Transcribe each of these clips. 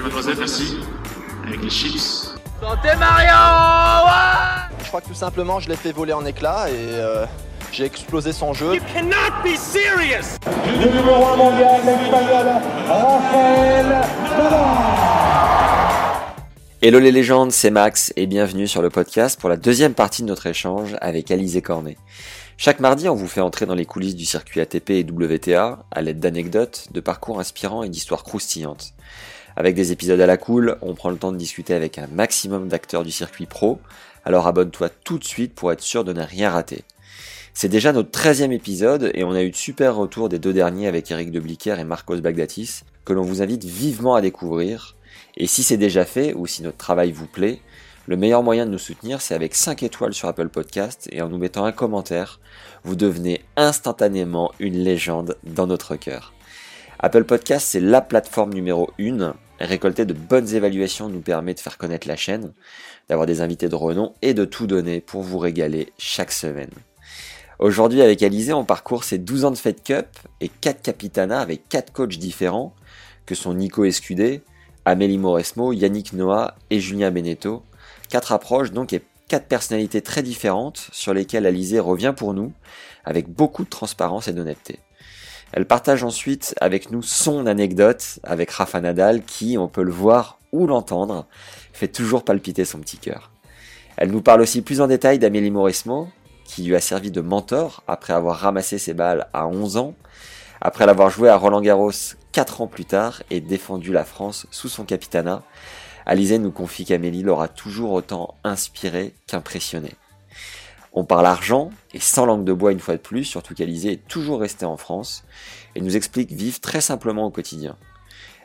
Mademoiselle, merci. Avec les chips. Santé Mario ouais Je crois que tout simplement, je l'ai fait voler en éclats et euh, j'ai explosé son jeu. You cannot be serious Le numéro 1 mondial, l'espagnol Rafael Nadal. Hello les légendes, c'est Max et bienvenue sur le podcast pour la deuxième partie de notre échange avec Alizé Cornet. Chaque mardi, on vous fait entrer dans les coulisses du circuit ATP et WTA à l'aide d'anecdotes, de parcours inspirants et d'histoires croustillantes. Avec des épisodes à la cool, on prend le temps de discuter avec un maximum d'acteurs du circuit pro, alors abonne-toi tout de suite pour être sûr de ne rien rater. C'est déjà notre 13e épisode et on a eu de super retours des deux derniers avec Eric de Blicker et Marcos Bagdatis, que l'on vous invite vivement à découvrir. Et si c'est déjà fait, ou si notre travail vous plaît, le meilleur moyen de nous soutenir, c'est avec 5 étoiles sur Apple Podcast et en nous mettant un commentaire, vous devenez instantanément une légende dans notre cœur. Apple Podcast, c'est la plateforme numéro 1 Récolter de bonnes évaluations nous permet de faire connaître la chaîne, d'avoir des invités de renom et de tout donner pour vous régaler chaque semaine. Aujourd'hui avec Alizé, on parcourt ses 12 ans de Fed Cup et 4 capitanats avec 4 coachs différents que sont Nico Escudé, Amélie Mauresmo, Yannick Noah et Julien Beneteau. Quatre approches donc et quatre personnalités très différentes sur lesquelles Alizé revient pour nous avec beaucoup de transparence et d'honnêteté. Elle partage ensuite avec nous son anecdote avec Rafa Nadal qui, on peut le voir ou l'entendre, fait toujours palpiter son petit cœur. Elle nous parle aussi plus en détail d'Amélie Mauresmo, qui lui a servi de mentor après avoir ramassé ses balles à 11 ans, après l'avoir joué à Roland Garros 4 ans plus tard et défendu la France sous son capitanat. Alizé nous confie qu'Amélie l'aura toujours autant inspiré qu'impressionné. On parle argent, et sans langue de bois une fois de plus, surtout qu'Alizé est toujours restée en France, et nous explique vivre très simplement au quotidien.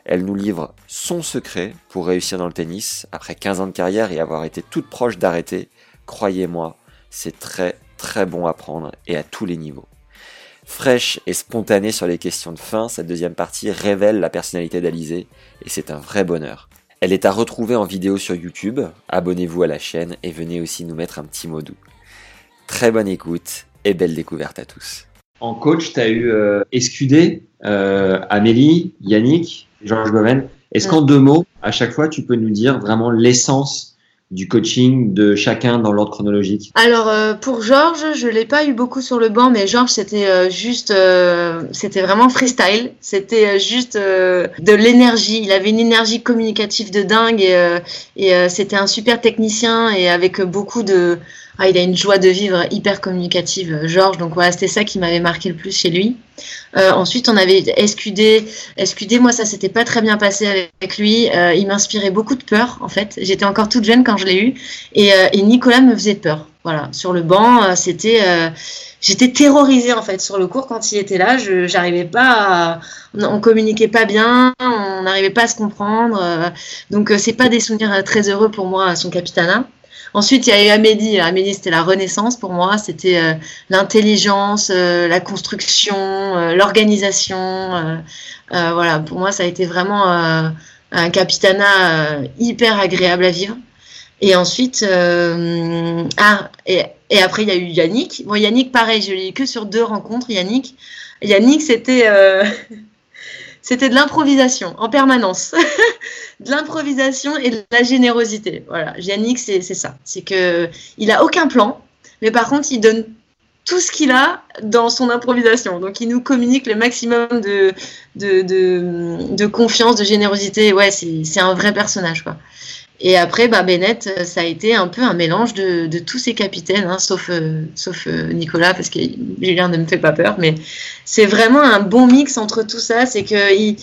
Elle nous livre son secret pour réussir dans le tennis, après 15 ans de carrière et avoir été toute proche d'arrêter. Croyez-moi, c'est très très bon à prendre et à tous les niveaux. Fraîche et spontanée sur les questions de fin, cette deuxième partie révèle la personnalité d'Alizé et c'est un vrai bonheur. Elle est à retrouver en vidéo sur YouTube, abonnez-vous à la chaîne et venez aussi nous mettre un petit mot doux. Très bonne écoute et belle découverte à tous. En coach, tu as eu euh, Escudé, euh, Amélie, Yannick, Georges Goven. Est-ce qu'en deux mots, à chaque fois, tu peux nous dire vraiment l'essence du coaching de chacun dans l'ordre chronologique? Alors euh, pour Georges, je l'ai pas eu beaucoup sur le banc, mais Georges c'était euh, juste, euh, c'était vraiment freestyle, c'était euh, juste euh, de l'énergie. Il avait une énergie communicative de dingue et, euh, et euh, c'était un super technicien et avec beaucoup de, ah, il a une joie de vivre hyper communicative, Georges. Donc voilà, c'était ça qui m'avait marqué le plus chez lui. Euh, ensuite, on avait SQD. SQD, moi, ça s'était pas très bien passé avec lui. Euh, il m'inspirait beaucoup de peur, en fait. J'étais encore toute jeune quand je l'ai eu. Et, euh, Nicolas me faisait peur. Voilà, sur le banc, c'était. J'étais terrorisée, en fait, sur le cours quand il était là. Je j'arrivais pas à... On communiquait pas bien, on n'arrivait pas à se comprendre. donc, c'est pas des souvenirs très heureux pour moi, son capitanat. Ensuite, il y a eu Amélie. Amélie, c'était la renaissance pour moi. C'était euh, l'intelligence, euh, la construction, euh, l'organisation. voilà, pour moi, ça a été vraiment un capitanat hyper agréable à vivre. Et ensuite, ah, et, et, après, il y a eu Yannick. Bon, Yannick, pareil, je l'ai eu que sur deux rencontres. Yannick, Yannick, c'était c'était de l'improvisation en permanence. de l'improvisation et de la générosité. Voilà, Yannick, c'est ça. C'est que il aucun plan, mais par contre, il donne tout ce qu'il a dans son improvisation. Donc, il nous communique le maximum de, de, de, de confiance, de générosité. Ouais, c'est un vrai personnage, quoi. Et après, bah, Bennett, ça a été un peu un mélange de, tous ces capitaines, hein, sauf, euh, euh, Nicolas, parce que Julien ne me fait pas peur. Mais c'est vraiment un bon mix entre tout ça. C'est qu'il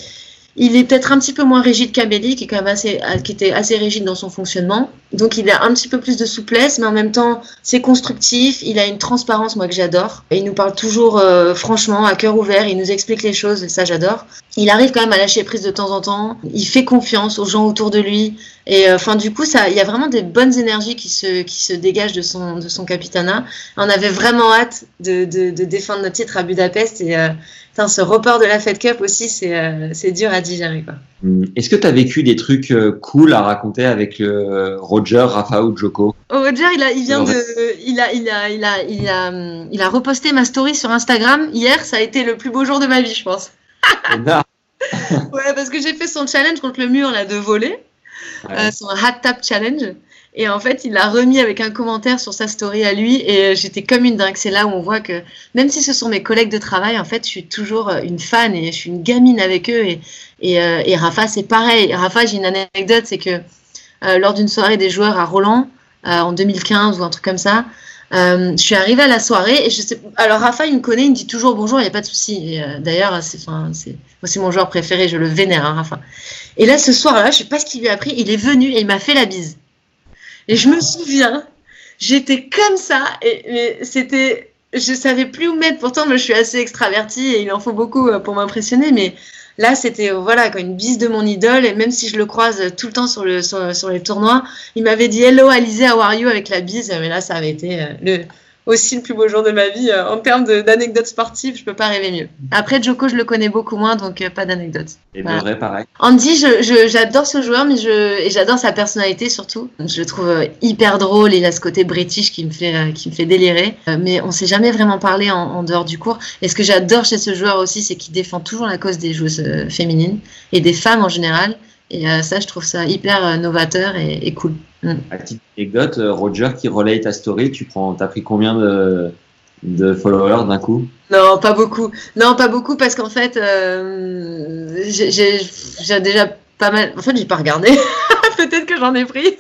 il est peut-être un petit peu moins rigide qu'Amélie, qui était assez rigide dans son fonctionnement. Donc il a un petit peu plus de souplesse, mais en même temps c'est constructif. Il a une transparence moi que j'adore. Il nous parle toujours euh, franchement, à cœur ouvert. Il nous explique les choses, et ça j'adore. Il arrive quand même à lâcher prise de temps en temps. Il fait confiance aux gens autour de lui. Et euh, enfin du coup ça, il y a vraiment des bonnes énergies qui se qui se dégagent de son de son capitana. On avait vraiment hâte de, de, défendre notre titre à Budapest et euh, ce report de la Fed Cup aussi, c'est c'est dur à digérer. quoi. Hmm. Est-ce que tu as vécu des trucs cool à raconter avec le Roger, Rafa ou Joko Roger, il, a, il vient de. Il a, il, a, il, a, il, a, il a reposté ma story sur Instagram hier. Ça a été le plus beau jour de ma vie, je pense. ouais, parce que j'ai fait son challenge contre le mur là, de voler. Euh, son hat tap challenge. Et en fait, il l'a remis avec un commentaire sur sa story à lui. Et euh, j'étais comme une dingue. C'est là où on voit que même si ce sont mes collègues de travail, en fait, je suis toujours euh, une fan et je suis une gamine avec eux. Et, et, et Rafa, c'est pareil. Rafa, j'ai une anecdote, c'est que lors d'une soirée des joueurs à Roland, en 2015 ou un truc comme ça, je suis arrivée à la soirée et je sais. Alors Rafa, il me connaît, il me dit toujours bonjour, il n'y a pas de souci. D'ailleurs, c'est, enfin, mon joueur préféré, je le vénère, hein, Rafa. Et là, ce soir-là, je sais pas ce qu'il lui a pris, il est venu et il m'a fait la bise. Et je me souviens, j'étais comme ça, et, c'était, je savais plus où mettre. Pourtant, je suis assez extravertie et il en faut beaucoup euh, pour m'impressionner, mais là, c'était euh, voilà, une bise de mon idole. Et même si je le croise tout le temps sur, le, sur, les tournois, il m'avait dit Hello, Alizé, how are you avec la bise. Mais là, ça avait été euh, le, aussi le plus beau jour de ma vie. Euh, en termes d'anecdotes sportives, je peux pas rêver mieux. Après, Joko, je le connais beaucoup moins, donc euh, pas d'anecdotes. Et voilà. vrai, pareil. Andy, j'adore ce joueur, mais je, et j'adore sa personnalité surtout. Je le trouve euh, hyper drôle. Il a ce côté british qui me fait, qui me fait délirer. Mais on s'est jamais vraiment parlé en, en, dehors du cours. Et ce que j'adore chez ce joueur aussi, c'est qu'il défend toujours la cause des joueuses féminines et des femmes en général. Et ça, je trouve ça hyper novateur et, et cool. Mm. Petite anecdote, euh, Roger qui relaye ta story, tu prends, t'as pris combien de, de followers d'un coup? Non, pas beaucoup. Non, pas beaucoup parce qu'en fait, euh, j'ai déjà pas mal. En fait, j'ai pas regardé. J'en ai pris.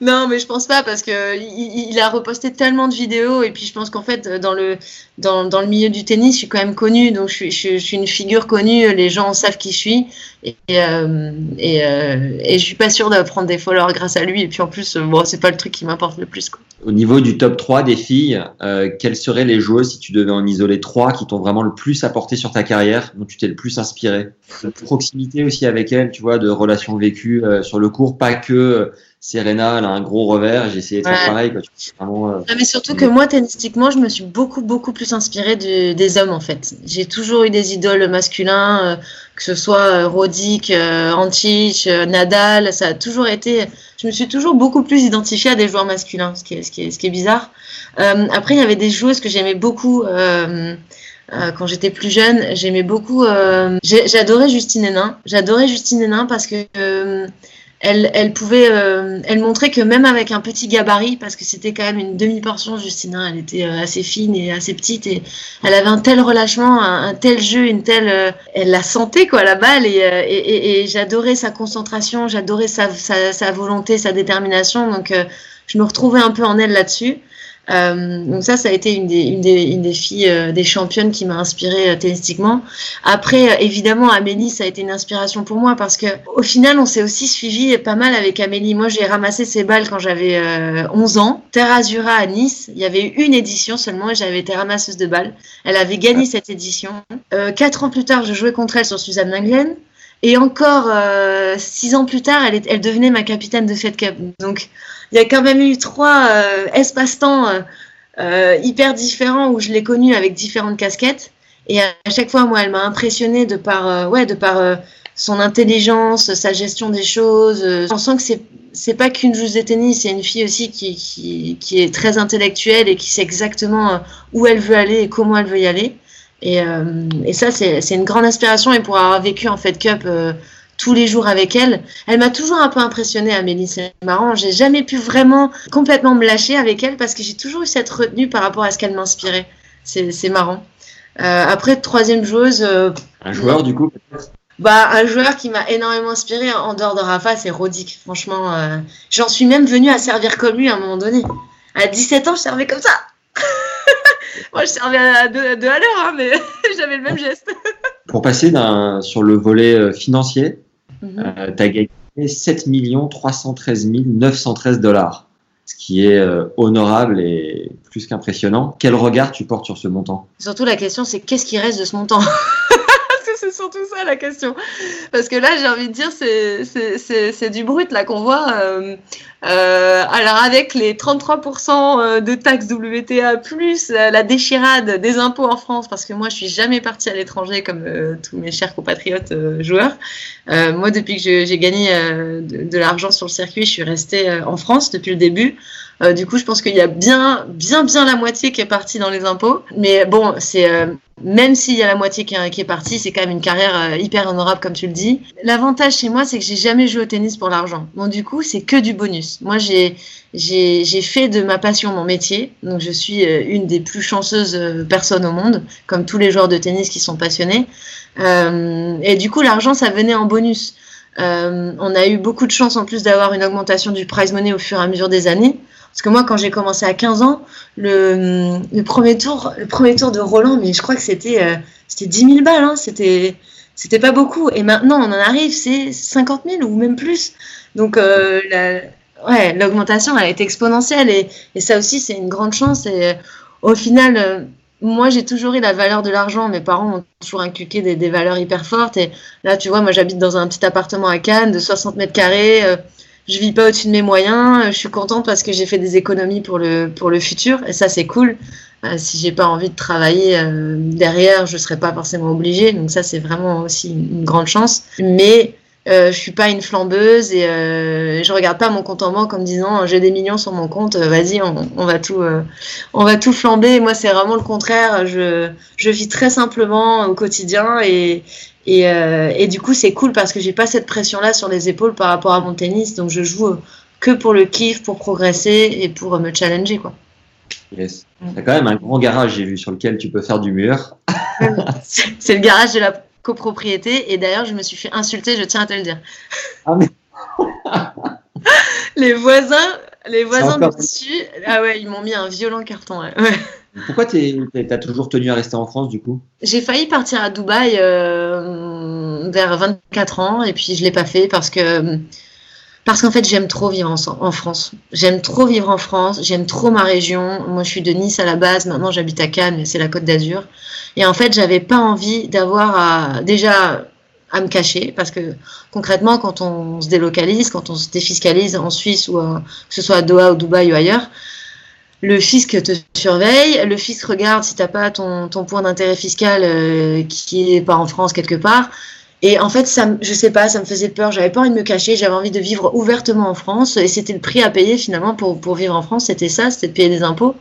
non, mais je pense pas parce que il, a reposté tellement de vidéos et puis je pense qu'en fait dans le dans, dans, le milieu du tennis, je suis quand même connue, donc je suis, je, suis une figure connue. Les gens savent qui je suis et euh, et, euh, et je suis pas sûre de prendre des followers grâce à lui. Et puis en plus, bon, c'est pas le truc qui m'importe le plus. Quoi. Au niveau du top 3 des filles, euh, quelles seraient les joueuses si tu devais en isoler trois qui t'ont vraiment le plus apporté sur ta carrière, dont tu t'es le plus inspiré? Proximité aussi avec elles, tu vois, de relations vécues euh, sur le cours, pas que Serena, elle a un gros revers. J'ai essayé de faire pareil. Quoi. Vraiment, euh... mais surtout que moi, tennistiquement, je me suis beaucoup, beaucoup plus inspirée de, des hommes, en fait. J'ai toujours eu des idoles masculins, euh, que ce soit euh, Roddick, euh, Antic, euh, Nadal. Ça a toujours été. Je me suis toujours beaucoup plus identifiée à des joueurs masculins, ce qui est, ce qui est, ce qui est bizarre. Après, il y avait des joueuses que j'aimais beaucoup. Euh, quand j'étais plus jeune, j'aimais beaucoup. J'adorais Justine Hénin. J'adorais Justine Hénin parce que elle, elle pouvait, euh, elle montrait que même avec un petit gabarit, parce que c'était quand même une demi-portion, Justina, elle était euh, assez fine et assez petite, et elle avait un tel relâchement, un, tel jeu, une telle, euh, elle la sentait quoi la balle, et, et, et, et j'adorais sa concentration, j'adorais sa, sa, sa, volonté, sa détermination, donc je me retrouvais un peu en elle là-dessus. Euh, donc ça, ça a été une des, une des, une des filles, euh, des championnes qui m'a inspirée euh, tennistiquement. Après, euh, évidemment, Amélie, ça a été une inspiration pour moi parce que au final, on s'est aussi suivi pas mal avec Amélie. Moi, j'ai ramassé ses balles quand j'avais 11 ans. Terre Azura à Nice, il y avait eu une édition seulement et j'avais été ramasseuse de balles. Elle avait gagné cette édition. quatre ans plus tard, je jouais contre elle sur Suzanne Lenglen. Et encore euh, six ans plus tard, elle, est, elle devenait ma capitaine de Fed Cup. Donc, il y a quand même eu trois euh, espaces-temps euh, euh, hyper différents où je l'ai connue avec différentes casquettes. Et à chaque fois, moi, elle m'a impressionnée de par, ouais, de par son intelligence, sa gestion des choses. On sent que c'est c'est pas qu'une joueuse de tennis, c'est une fille aussi qui, qui, qui est très intellectuelle et qui sait exactement où elle veut aller et comment elle veut y aller. Et, euh, et ça, c'est une grande inspiration. Et pour avoir vécu en Fed Cup euh, tous les jours avec elle, elle m'a toujours un peu impressionnée, Amélie. C'est marrant. J'ai jamais pu vraiment complètement me lâcher avec elle parce que j'ai toujours eu cette retenue par rapport à ce qu'elle m'inspirait. C'est marrant. Euh, après, troisième joueuse. Euh, un joueur, du coup bah, un joueur qui m'a énormément inspiré en dehors de Rafa, c'est Roddick. Franchement, euh, j'en suis même venue à servir comme lui à un moment donné. À 17 ans, je servais comme ça. Moi, je servais à deux, à, deux à l'heure, hein, mais j'avais le même geste. Pour passer sur le volet financier, mm -hmm. euh, tu as gagné gagné 7 313 913 dollars, ce qui est euh, honorable et plus qu'impressionnant. Quel regard tu portes sur ce montant? Surtout la question, c'est qu'est-ce qui reste de ce montant? c'est surtout ça la question. Parce que là, j'ai envie de dire, c'est du brut là qu'on voit. Euh, euh, alors avec les 33% euh, de taxes WTA plus la déchirade des impôts en France, parce que moi, je suis jamais partie à l'étranger comme tous mes chers compatriotes joueurs. moi, depuis que j'ai gagné de, de l'argent sur le circuit, je suis restée en France depuis le début. Euh, du coup, je pense qu'il y a bien, bien, bien la moitié qui est partie dans les impôts. Mais bon, c'est euh, même s'il y a la moitié qui, est partie, c'est quand même une carrière euh, hyper honorable, comme tu le dis. L'avantage chez moi, c'est que j'ai jamais joué au tennis pour l'argent. Bon, du coup, c'est que du bonus. Moi, j'ai j'ai fait de ma passion mon métier. Donc, je suis une des plus chanceuses personnes au monde, comme tous les joueurs de tennis qui sont passionnés. et du coup, l'argent, ça venait en bonus. On a eu beaucoup de chance en plus d'avoir une augmentation du prize money au fur et à mesure des années. Parce que moi, quand j'ai commencé à 15 ans, le, premier tour, le premier tour de Roland, mais je crois que c'était euh, c'était 10 000 balles, hein, c'était c'était pas beaucoup. Et maintenant, on en arrive, c'est 50 000 ou même plus. Donc, euh, l'augmentation elle été exponentielle et, et ça aussi, c'est une grande chance. Et au final, euh, moi, j'ai toujours eu la valeur de l'argent. Mes parents m'ont toujours inculqué des, des, valeurs hyper fortes. Et là, tu vois, moi, j'habite dans un petit appartement à Cannes de 60 mètres carrés. Euh, je vis pas au-dessus de mes moyens. Je suis contente parce que j'ai fait des économies pour le, pour le futur. Et ça, c'est cool. Euh, si j'ai pas envie de travailler euh, derrière, je serais pas forcément obligée. Donc ça, c'est vraiment aussi une, grande chance. Mais euh, je suis pas une flambeuse et euh, je regarde pas mon compte en banque en me disant j'ai des millions sur mon compte, euh, vas-y, on, on, va tout, euh, on va tout flamber. Moi, c'est vraiment le contraire. Je, je vis très simplement au quotidien et, et, euh, et du coup, c'est cool parce que j'ai pas cette pression-là sur les épaules par rapport à mon tennis. Donc, je joue que pour le kiff, pour progresser et pour me challenger. Quoi. Yes. T'as quand même un grand garage, j'ai vu, sur lequel tu peux faire du mur. c'est le garage de la copropriété. Et d'ailleurs, je me suis fait insulter, je tiens à te le dire. Ah, mais... les voisins, les voisins dessus, ah ouais, ils m'ont mis un violent carton. Ouais. Pourquoi tu as toujours tenu à rester en France du coup? J'ai failli partir à Dubaï euh, vers 24 ans et puis je l'ai pas fait parce que parce qu'en fait j'aime trop vivre en, France. J'aime trop vivre en France, j'aime trop ma région. Moi je suis de Nice à la base, maintenant j'habite à Cannes, c'est la Côte d'Azur. Et en fait j'avais pas envie d'avoir à déjà à me cacher parce que concrètement quand on se délocalise, quand on se défiscalise en Suisse ou à, que ce soit à Doha ou Dubaï ou ailleurs, le fisc te surveille, le fisc regarde si t'as pas ton, ton point d'intérêt fiscal euh, qui est pas en France quelque part. Et en fait, ça, je sais pas, ça me faisait peur. J'avais pas envie de me cacher. J'avais envie de vivre ouvertement en France. Et c'était le prix à payer finalement pour, pour vivre en France. C'était ça, c'était de payer des impôts.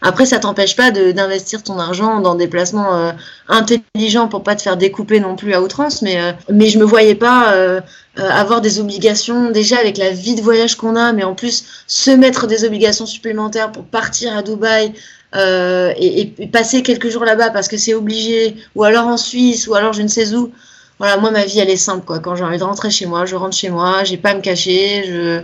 Après, ça t'empêche pas d'investir ton argent dans des placements euh, intelligents pour pas te faire découper non plus à outrance. Mais, euh, mais je me voyais pas euh, euh, avoir des obligations déjà avec la vie de voyage qu'on a, mais en plus se mettre des obligations supplémentaires pour partir à Dubaï. Et, et, passer quelques jours là-bas parce que c'est obligé, ou alors en Suisse, ou alors je ne sais où. Voilà, moi ma vie elle est simple quoi. Quand j'ai envie de rentrer chez moi, je rentre chez moi, j'ai pas à me cacher, je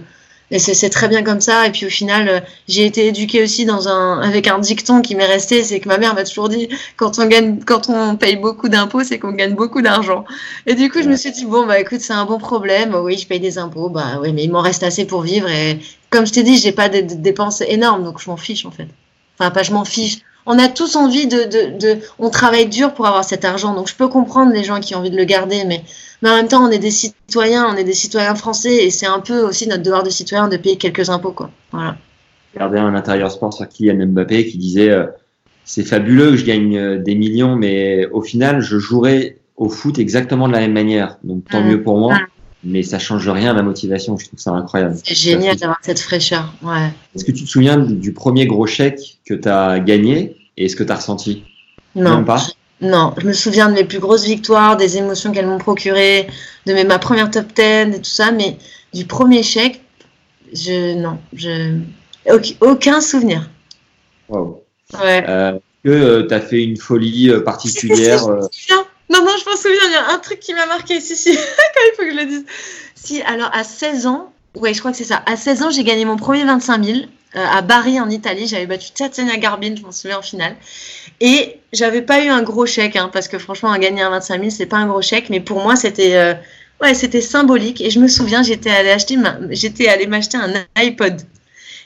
et c'est très bien comme ça. Et puis au final, euh, j'ai été éduquée aussi dans un, avec un dicton qui m'est resté, c'est que ma mère m'a toujours dit, quand on gagne, quand on paye beaucoup d'impôts, c'est qu'on gagne beaucoup d'argent. Et du coup, je me suis dit, bon, bah écoute, c'est un bon problème. Oui, je paye des impôts. Bah oui, mais il m'en reste assez pour vivre. Et comme je t'ai dit, j'ai pas de, de dépenses énormes, donc je m'en fiche en fait. Enfin, pas je m'en fiche on a tous envie de, de, de, on travaille dur pour avoir cet argent. Donc je peux comprendre les gens qui ont envie de le garder, mais, mais en même temps, on est des citoyens, on est des citoyens français, et c'est un peu aussi notre devoir de citoyen de payer quelques impôts, quoi. Voilà. Regardez un intérieur sport sur Kylian Mbappé qui disait euh, c'est fabuleux que je gagne euh, des millions, mais au final, je jouerai au foot exactement de la même manière. Donc tant mmh. mieux pour moi. Mmh. Mais ça change rien à ma motivation. Je trouve ça incroyable. C'est génial d'avoir cette fraîcheur. Ouais. Est-ce que tu te souviens du premier gros chèque que tu as gagné et ce que tu as ressenti? Non. Même pas? Non, je me souviens de mes plus grosses victoires, des émotions qu'elles m'ont procurées, de mes, ma première top 10 et tout ça, mais du premier chèque, je non, je aucun souvenir. Wow. Ouais. Euh, que euh, tu as fait une folie euh, particulière euh... Non, non, je m'en souviens, il y a un truc qui m'a marqué, si, si, il faut que je le dise. Si, alors à 16 ans, ouais, je crois que c'est ça, à 16 ans, j'ai gagné mon premier 25 000 euh, à Bari en Italie. J'avais battu Tatiana Garbin, je m'en souviens en finale. Et j'avais pas eu un gros chèque, hein, parce que franchement, gagner un 25 000, c'est pas un gros chèque, mais pour moi, c'était euh, Ouais, c'était symbolique. Et je me souviens, j'étais allée acheter, j'étais allée m'acheter un iPod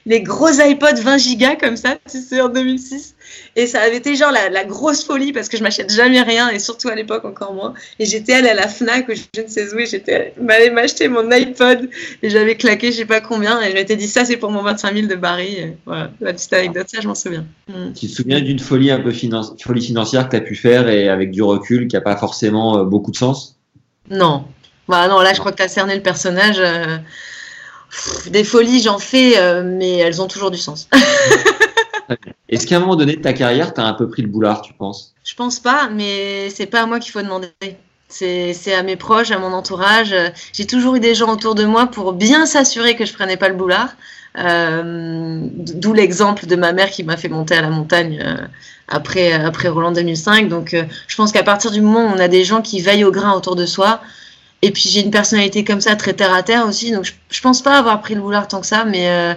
les gros iPods 20 gigas comme ça, tu sais, en 2006. Et ça avait été genre la, grosse folie parce que je m'achète jamais rien et surtout à l'époque encore moins. Et j'étais allée à la Fnac ou je ne sais où, j'étais allée m'acheter mon iPod et j'avais claqué je sais pas combien et je m'étais dit ça c'est pour mon 25 000 de Barry. voilà, la petite anecdote, ça je m'en souviens. Mm. Tu te souviens d'une folie un peu folie financière que tu as pu faire et avec du recul qui n'a pas forcément euh, beaucoup de sens? Non. Bah non, là je crois que tu as cerné le personnage. Euh, des folies, j'en fais, euh, mais elles ont toujours du sens. Est-ce qu'à un moment donné de ta carrière, tu as un peu pris le boulard, tu penses? Je pense pas, mais c'est pas à moi qu'il faut demander. C'est à mes proches, à mon entourage. J'ai toujours eu des gens autour de moi pour bien s'assurer que je prenais pas le boulard. Euh, d'où l'exemple de ma mère qui m'a fait monter à la montagne euh, après, après Roland 2005. Donc je pense qu'à partir du moment où on a des gens qui veillent au grain autour de soi, et puis j'ai une personnalité comme ça, très terre à terre aussi. Donc je, je pense pas avoir pris le boulard tant que ça, mais euh,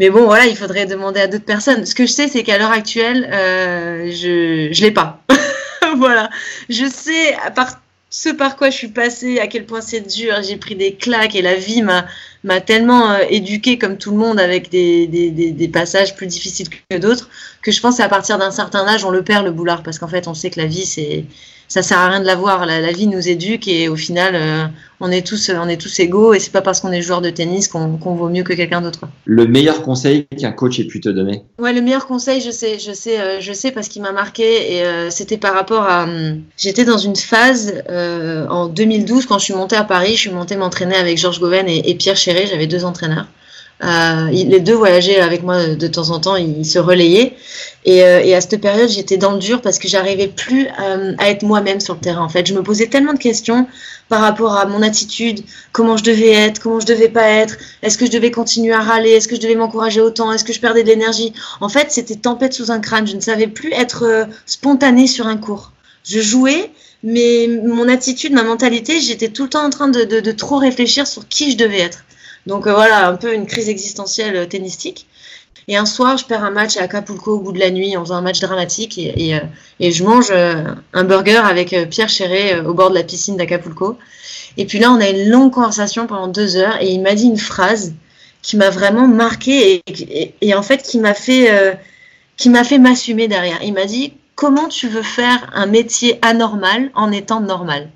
mais bon voilà, il faudrait demander à d'autres personnes. Ce que je sais, c'est qu'à l'heure actuelle, euh, je je l'ai pas. voilà, je sais à part ce par quoi je suis passée, à quel point c'est dur, j'ai pris des claques et la vie m'a m'a tellement euh, éduquée comme tout le monde avec des, des, des, des passages plus difficiles que d'autres que je pense qu'à partir d'un certain âge on le perd le boulard parce qu'en fait on sait que la vie c'est ça sert à rien de l'avoir. La, la vie nous éduque et au final, euh, on est tous, on est tous égaux et c'est pas parce qu'on est joueur de tennis qu'on vaut mieux que quelqu'un d'autre. Le meilleur conseil qu'un coach ait pu te donner? Ouais, le meilleur conseil, je sais, je sais, euh, je sais parce qu'il m'a marqué et euh, c'était par rapport à. J'étais dans une phase en 2012 quand je suis montée à Paris, je suis montée m'entraîner avec Georges Goven et, et Pierre Chéré. J'avais deux entraîneurs. Euh, les deux voyageaient avec moi de temps en temps, ils se relayaient. Et, euh, et à cette période, j'étais dans le dur parce que j'arrivais plus euh, à être moi-même sur le terrain. En fait, je me posais tellement de questions par rapport à mon attitude, comment je devais être, comment je devais pas être, est-ce que je devais continuer à râler, est-ce que je devais m'encourager autant, est-ce que je perdais de l'énergie. En fait, c'était tempête sous un crâne. Je ne savais plus être spontanée sur un cours. Je jouais, mais mon attitude, ma mentalité, j'étais tout le temps en train de, de, de trop réfléchir sur qui je devais être. Donc euh, voilà, un peu une crise existentielle euh, tennistique. Et un soir, je perds un match à Acapulco au bout de la nuit en faisant un match dramatique et, euh, je mange un burger avec Pierre Chéré au bord de la piscine d'Acapulco. Et puis là, on a une longue conversation pendant deux heures et il m'a dit une phrase qui m'a vraiment marqué et, et, en fait qui m'a fait qui m'a fait m'assumer derrière. Il m'a dit comment tu veux faire un métier anormal en étant normal?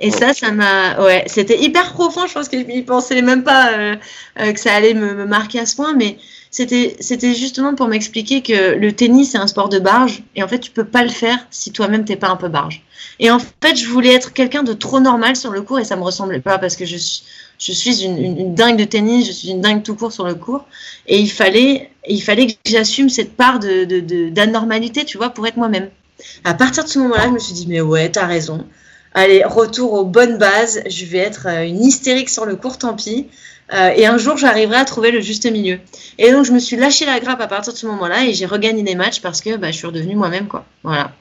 Et ça, ça m'a, ouais, c'était hyper profond. Je pense qu'il pensait même pas euh, euh, que ça allait me, me, marquer à ce point, mais c'était, c'était justement pour m'expliquer que le tennis c'est un sport de barge, et en fait, tu peux pas le faire si toi-même t'es pas un peu barge. Et en fait, je voulais être quelqu'un de trop normal sur le cours, et ça me ressemblait pas parce que je suis, je suis une, une, une, dingue de tennis, je suis une dingue tout court sur le cours, et il fallait, il fallait que j'assume cette part de, de, de, d'anormalité, tu vois, pour être moi-même. À partir de ce moment-là, je me suis dit, mais ouais, t'as raison allez, retour aux bonnes bases, je vais être euh, une hystérique sur le court, tant pis. Euh, et un jour, j'arriverai à trouver le juste milieu. Et donc, je me suis lâché la grappe à partir de ce moment-là et j'ai regagné des matchs parce que bah, je suis redevenue moi-même. quoi. Voilà.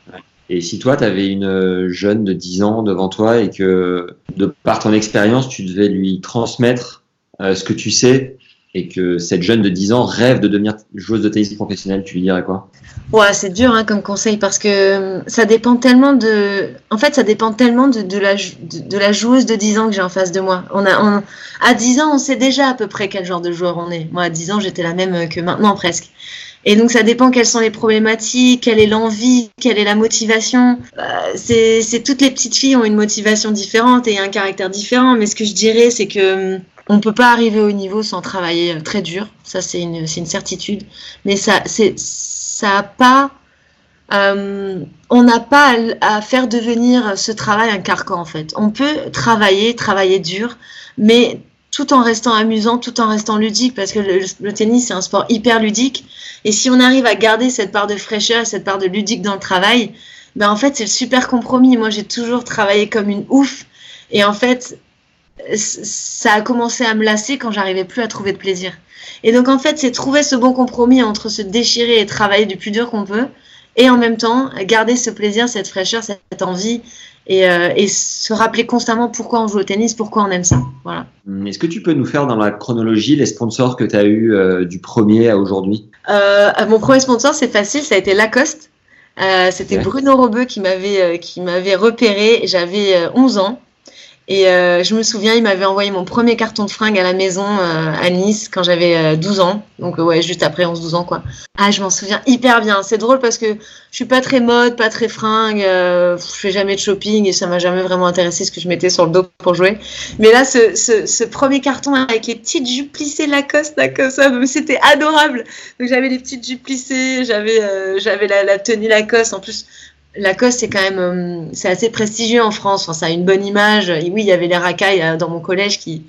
Et si toi, tu avais une jeune de 10 ans devant toi et que, de par ton expérience, tu devais lui transmettre euh, ce que tu sais et que cette jeune de 10 ans rêve de devenir joueuse de tennis professionnelle, tu lui dirais quoi? Ouais, c'est dur hein, comme conseil parce que euh, ça dépend tellement de. En fait, ça dépend tellement de, de la, de, la joueuse de 10 ans que j'ai en face de moi. On a. À 10 ans, on sait déjà à peu près quel genre de joueur on est. Moi, à 10 ans, j'étais la même que maintenant presque. Et donc, ça dépend quelles sont les problématiques, quelle est l'envie, quelle est la motivation. Euh, c'est toutes les petites filles ont une motivation différente et un caractère différent. Mais ce que je dirais, c'est que on peut pas arriver au niveau sans travailler euh, très dur. Ça, c'est une, une certitude. Mais ça, ça a pas, euh, on n'a pas à, faire devenir ce travail un carcan en fait. On peut travailler, travailler dur, mais tout en restant amusant, tout en restant ludique, parce que le, tennis c'est un sport hyper ludique. Et si on arrive à garder cette part de fraîcheur, cette part de ludique dans le travail, ben en fait c'est le super compromis. Moi j'ai toujours travaillé comme une ouf, et en fait ça a commencé à me lasser quand j'arrivais plus à trouver de plaisir. Et donc, en fait, c'est trouver ce bon compromis entre se déchirer et travailler du plus dur qu'on peut, et en même temps, garder ce plaisir, cette fraîcheur, cette envie, et, euh, et, se rappeler constamment pourquoi on joue au tennis, pourquoi on aime ça. Voilà. Hum, est-ce que tu peux nous faire dans la chronologie les sponsors que tu as eu euh, du premier à aujourd'hui? Euh, Mon premier sponsor, c'est facile, ça a été Lacoste. Euh, C'était ouais. Bruno Robeux qui m'avait qui m'avait repéré. J'avais 11 ans. Et euh, je me souviens, il m'avait envoyé mon premier carton de fringues à la maison euh, à Nice quand j'avais euh, 12 ans. Donc euh, ouais, juste après 11-12 ans quoi. Ah, je m'en souviens hyper bien. C'est drôle parce que je suis pas très mode, pas très fringue. euh, je fais jamais de shopping et ça m'a jamais vraiment intéressé ce que je mettais sur le dos pour jouer. Mais là, ce, premier carton avec les petites jupes plissées Lacoste là comme ça, c'était adorable. Donc j'avais les petites jupes j'avais euh, j'avais la tenue Lacoste. En plus, Lacoste, c'est quand même, euh, c'est assez prestigieux en France. Enfin, ça a une bonne image. Et oui, il y avait les racailles euh, dans mon collège qui,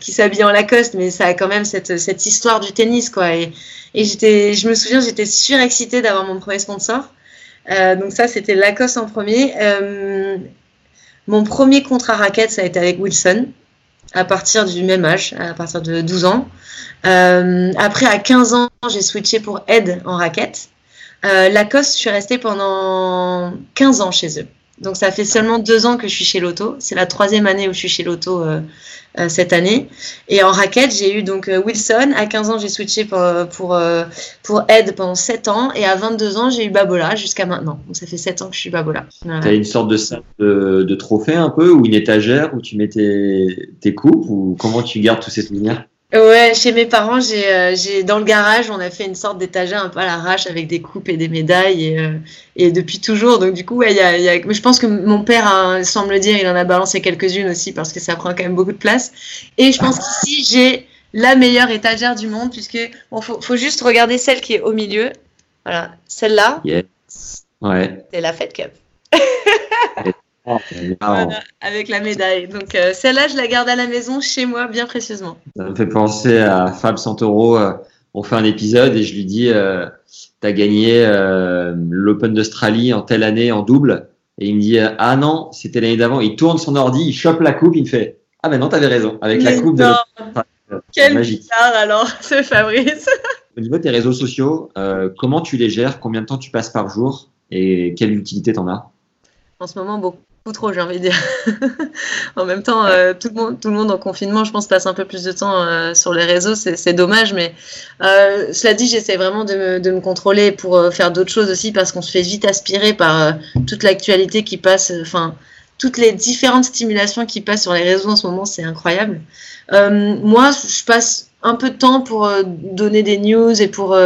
qui s'habillaient en Lacoste, mais ça a quand même cette, cette histoire du tennis, quoi. Et, et j'étais, je me souviens, j'étais surexcitée d'avoir mon premier sponsor. Euh, donc ça, c'était Lacoste en premier. Euh, mon premier contrat raquette, ça a été avec Wilson, à partir du même âge, à partir de 12 ans. Euh, après, à 15 ans, j'ai switché pour Ed en raquette. Euh, Lacoste, je suis restée pendant 15 ans chez eux. Donc ça fait seulement deux ans que je suis chez Lotto. C'est la troisième année où je suis chez Lotto euh, euh, cette année. Et en raquette, j'ai eu donc euh, Wilson. À 15 ans, j'ai switché pour, pour, euh, pour Ed pendant 7 ans. Et à 22 ans, j'ai eu Babola jusqu'à maintenant. Donc ça fait 7 ans que je suis Babola. Voilà. T'as une sorte de de, de trophée un peu, ou une étagère où tu mets tes, tes coupes, ou comment tu gardes tous ces souvenirs? Ouais, chez mes parents, j'ai, euh, j'ai dans le garage, on a fait une sorte d'étagère un peu à l'arrache avec des coupes et des médailles et, euh, et depuis toujours. Donc du coup, ouais, il y a, y a- mais je pense que mon père, hein, sans me le dire, il en a balancé quelques-unes aussi parce que ça prend quand même beaucoup de place. Et je pense qu'ici, j'ai la meilleure étagère du monde puisque bon, faut, faut juste regarder celle qui est au milieu. Voilà, celle-là, Ouais. c'est la Fed Cup. Oh. Voilà, avec la médaille. Donc euh, celle-là, je la garde à la maison chez moi bien précieusement. Ça me fait penser à Fab Santoro. euh, On fait un épisode et je lui dis euh, T'as gagné euh, l'Open d'Australie en telle année en double. Et il me dit Ah non, c'était l'année d'avant. Il tourne son ordi, il chope la coupe, il me fait Ah ben non, t'avais raison. Avec la coupe de non, l'Open. Quel bizarre alors, ce Fabrice. Au niveau de tes réseaux sociaux, comment tu les gères? Combien de temps tu passes par jour? Et quelle utilité t'en as? En ce moment, beaucoup trop, j'ai envie de dire. en même temps, euh, tout, le monde, en confinement, je pense, passe un peu plus de temps euh, sur les réseaux. C'est dommage, mais euh, cela dit, j'essaie vraiment de me, contrôler pour faire d'autres choses aussi parce qu'on se fait vite aspirer par toute l'actualité qui passe. Enfin, toutes les différentes stimulations qui passent sur les réseaux en ce moment, c'est incroyable. Moi, je passe un peu de temps pour donner des news et pour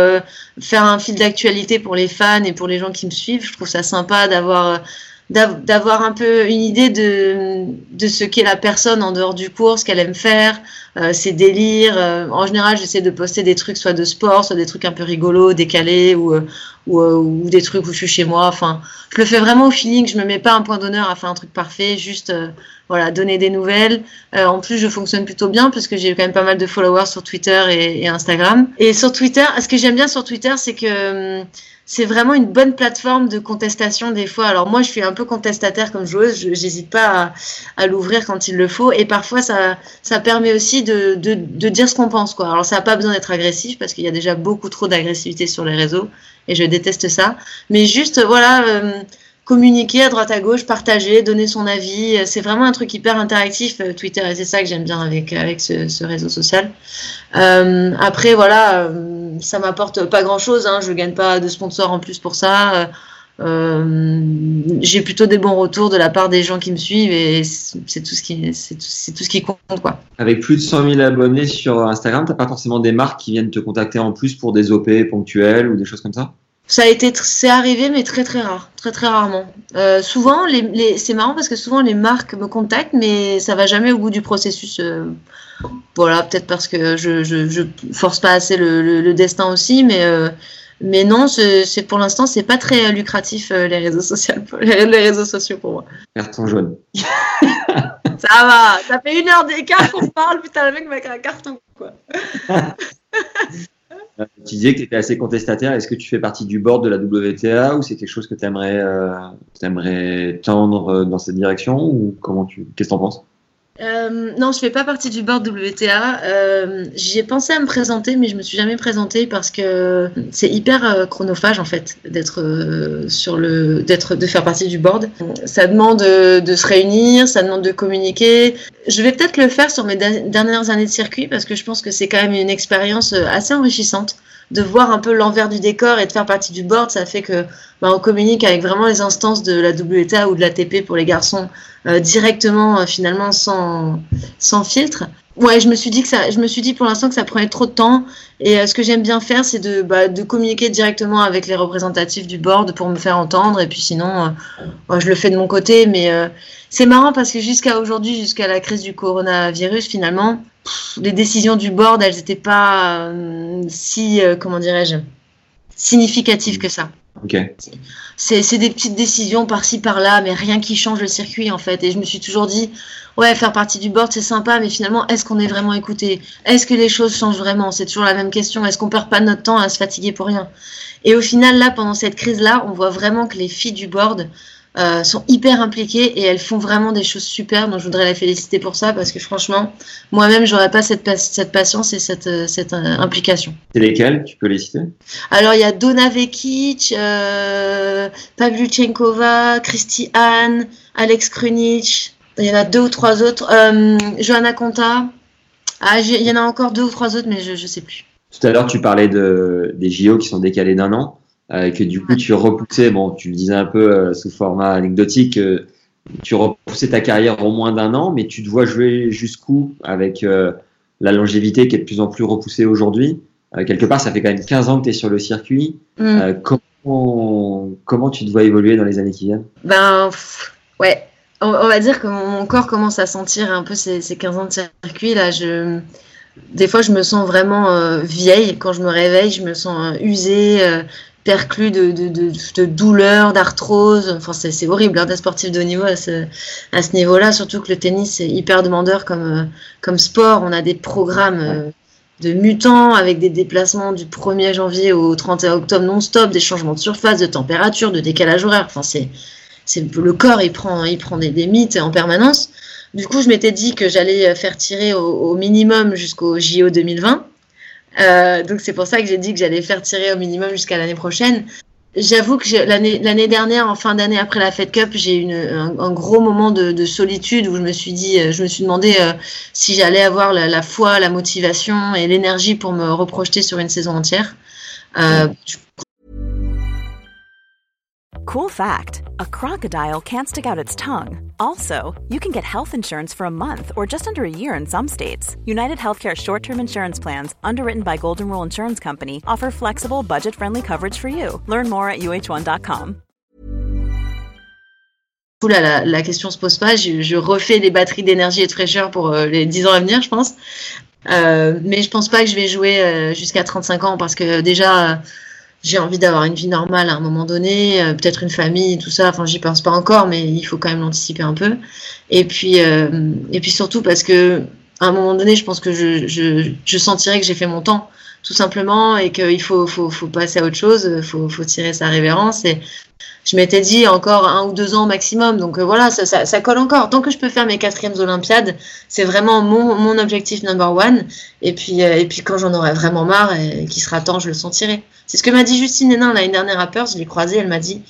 faire un fil d'actualité pour les fans et pour les gens qui me suivent. Je trouve ça sympa d'avoir d'av- d'avoir un peu une idée de, de ce qu'est la personne en dehors du cours, ce qu'elle aime faire, euh, ses délires. Euh, en général, j'essaie de poster des trucs soit de sport, soit des trucs un peu rigolos, décalés, ou, euh, ou, euh, ou des trucs où je suis chez moi. Enfin, je le fais vraiment au feeling. Je me mets pas un point d'honneur à faire un truc parfait, juste euh, voilà, donner des nouvelles. Euh, en plus, je fonctionne plutôt bien parce que j'ai quand même pas mal de followers sur Twitter et, et Instagram. Et sur Twitter, ce que j'aime bien sur Twitter, c'est que hum, c'est vraiment une bonne plateforme de contestation des fois. Alors moi, je suis un peu contestataire comme joueuse, j'hésite pas à, l'ouvrir quand il le faut. Et parfois, ça, ça permet aussi de, de, de dire ce qu'on pense. Quoi. Alors ça n'a pas besoin d'être agressif parce qu'il y a déjà beaucoup trop d'agressivité sur les réseaux et je déteste ça. Mais juste, voilà, euh, communiquer à droite à gauche, partager, donner son avis. C'est vraiment un truc hyper interactif, euh, Twitter, et c'est ça que j'aime bien avec, avec ce, réseau social. Euh, après, voilà, euh, ça m'apporte pas grand chose. Hein, je gagne pas de sponsors en plus pour ça. Euh, j'ai plutôt des bons retours de la part des gens qui me suivent et c'est tout ce qui ce qui compte quoi. Avec plus de 100 000 abonnés sur Instagram, t'as pas forcément des marques qui viennent te contacter en plus pour des OP ponctuels ou des choses comme ça? Ça a été c'est arrivé mais très très rare, très très rarement. Euh, souvent les, les c'est marrant parce que souvent les marques me contactent mais ça va jamais au bout du processus. euh, voilà, peut-être parce que je, je, je force pas assez le, le, le destin aussi mais euh, mais non, c'est pour l'instant c'est pas très lucratif les réseaux sociaux les, les réseaux sociaux pour moi. Carton jaune. Ça va, ça fait une heure d'écart qu'on parle, putain le mec m'a un carton quoi. Euh, Tu disais que tu étais assez contestataire. Est-ce que tu fais partie du board de la WTA ou c'est quelque chose que tu aimerais, tendre euh, dans cette direction ou comment tu qu'est-ce que t'en penses? Euh, non, je fais pas partie du board WTA. Euh, J'y ai pensé à me présenter, mais je me suis jamais présentée parce que c'est hyper euh, chronophage en fait d'être euh, sur le, d'être, de faire partie du board. Ça demande euh, de se réunir, ça demande de communiquer. je vais peut-être le faire sur mes dernières années de circuit parce que je pense que c'est quand même une expérience assez enrichissante de voir un peu l'envers du décor et de faire partie du board. Ça fait que bah, on communique avec vraiment les instances de la WTA ou de l'ATP pour les garçons euh, directement, euh, finalement, sans, sans filtre. Ouais, je me suis dit que ça, je me suis dit pour l'instant que ça prenait trop de temps. Et euh, ce que j'aime bien faire, c'est de, bah, de communiquer directement avec les représentatifs du board pour me faire entendre. Et puis sinon, euh, je le fais de mon côté. Mais euh, c'est marrant parce que jusqu'à aujourd'hui, jusqu'à la crise du coronavirus, finalement, les décisions du board, elles n'étaient pas si, comment dirais-je, significatives que ça. Ok. C'est des petites décisions par-ci par-là, mais rien qui change le circuit en fait. Et je me suis toujours dit, ouais, faire partie du board c'est sympa, mais finalement, est-ce qu'on est vraiment écouté? Est-ce que les choses changent vraiment? C'est toujours la même question. Est-ce qu'on perd pas notre temps à se fatiguer pour rien? Et au final, là, pendant cette crise-là, on voit vraiment que les filles du board euh, sont hyper impliquées et elles font vraiment des choses super. Donc je voudrais la féliciter pour ça parce que franchement, moi-même, j'aurais pas cette, cette patience et cette, euh, cette euh, implication. C'est lesquelles Tu peux les citer? Alors il y a Donna Vekic, euh, Pavluchenkova, Christy Anne, Alex Krunic. Il y en a deux ou trois autres. Euh, Johanna Conta. Ah, il y en a encore deux ou trois autres, mais je ne sais plus. Tout à l'heure, tu parlais de, des JO qui sont décalés d'un an, euh, que du coup, tu repoussais, bon, tu le disais un peu euh, sous format anecdotique, euh, tu repoussais ta carrière au moins d'un an, mais tu te vois jouer jusqu'où avec euh, la longévité qui est de plus en plus repoussée aujourd'hui? quelque part, ça fait quand même 15 ans que tu es sur le circuit. Mm. comment, comment tu te vois évoluer dans les années qui viennent? Ben, pff, ouais, on, on, va dire que mon corps commence à sentir un peu ces, ces 15 ans de circuit. Là, je, des fois, je me sens vraiment euh, vieille. Quand je me réveille, je me sens euh, usée, euh, perclue de, de, de, de douleur, d'arthrose. Enfin, c'est horrible hein, d'être sportif de haut niveau à ce, à ce niveau-là. Surtout que le tennis est hyper demandeur comme, comme sport. On a des programmes de mutants avec des déplacements du 1er janvier au 31 octobre non-stop, des changements de surface, de température, de décalage horaire. Enfin, c'est c'est le corps il prend il prend des, des mythes en permanence. Du coup, je m'étais dit que j'allais faire tirer au, au minimum jusqu'au JO 2020. Euh, donc c'est pour ça que j'ai dit que j'allais faire tirer au minimum jusqu'à l'année prochaine. J'avoue que l'année dernière, en fin d'année après la Fed Cup, j'ai eu un, un, gros moment de, de, solitude où je me suis dit, je me suis demandé euh, si j'allais avoir la, la, foi, la motivation et l'énergie pour me reprojeter sur une saison entière. Euh, Cool fact a crocodile can't stick out its tongue. Also, you can get health insurance for a month or just under a year in some states. United Healthcare short term insurance plans, underwritten by Golden Rule Insurance Company, offer flexible, budget friendly coverage for you. Learn more at uh1.com. Là, la, la, question se pose pas. Je, je refais des batteries d'énergie et de fraîcheur pour euh, les 10 ans à venir, je pense. Euh, mais je pense pas que je vais jouer euh, jusqu'à 35 ans parce que déjà j'ai envie d'avoir une vie normale à un moment donné, euh, peut-être une famille, tout ça. Enfin, j'y pense pas encore, mais il faut quand même l'anticiper un peu. Et puis, euh, et puis surtout parce que à un moment donné, je pense que je, je, je sentirais que j'ai fait mon temps, tout simplement, et qu'il faut, faut, passer à autre chose, faut, faut tirer sa révérence. Et je m'étais dit encore un ou deux ans maximum. Donc euh, voilà, ça, ça, colle encore. Tant que je peux faire mes quatrièmes Olympiades, c'est vraiment mon, mon objectif number one. Et puis, euh, et puis quand j'en aurai vraiment marre et qu'il sera temps, je le sentirai. C'est ce que m'a dit Justine Hénin l'année dernière à Perth. Je l'ai croisée, elle m'a dit,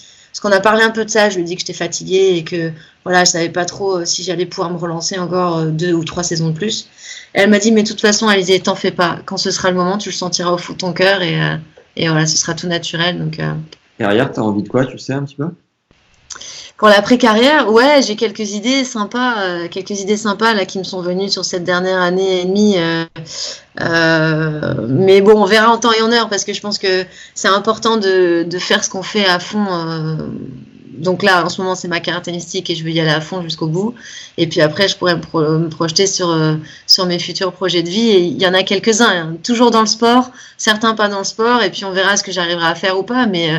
parce qu'on a parlé un peu de ça, je lui ai dit que j'étais fatiguée et que voilà, je savais pas trop si j'allais pouvoir me relancer encore deux ou trois saisons de plus. Elle m'a dit, mais de toute façon, Alizé, t'en fais pas. Quand ce sera le moment, tu le sentiras au fond de ton cœur et, euh, et voilà, ce sera tout naturel. Donc, euh... Carrière, t'as envie de quoi, tu sais un petit peu? Pour l'après-carrière, ouais, j'ai quelques idées sympas, euh, quelques idées sympas là qui me sont venues sur cette dernière année et demie. Euh, euh, mais bon, on verra en temps et en heure parce que je pense que c'est important de, de, faire ce qu'on fait à fond. donc là, en ce moment, c'est ma caractéristique et je veux y aller à fond jusqu'au bout. Et puis après, je pourrais me, pro me projeter sur sur mes futurs projets de vie. Et il y en a quelques-uns, hein, toujours dans le sport, certains pas dans le sport. Et puis on verra ce que j'arriverai à faire ou pas. Mais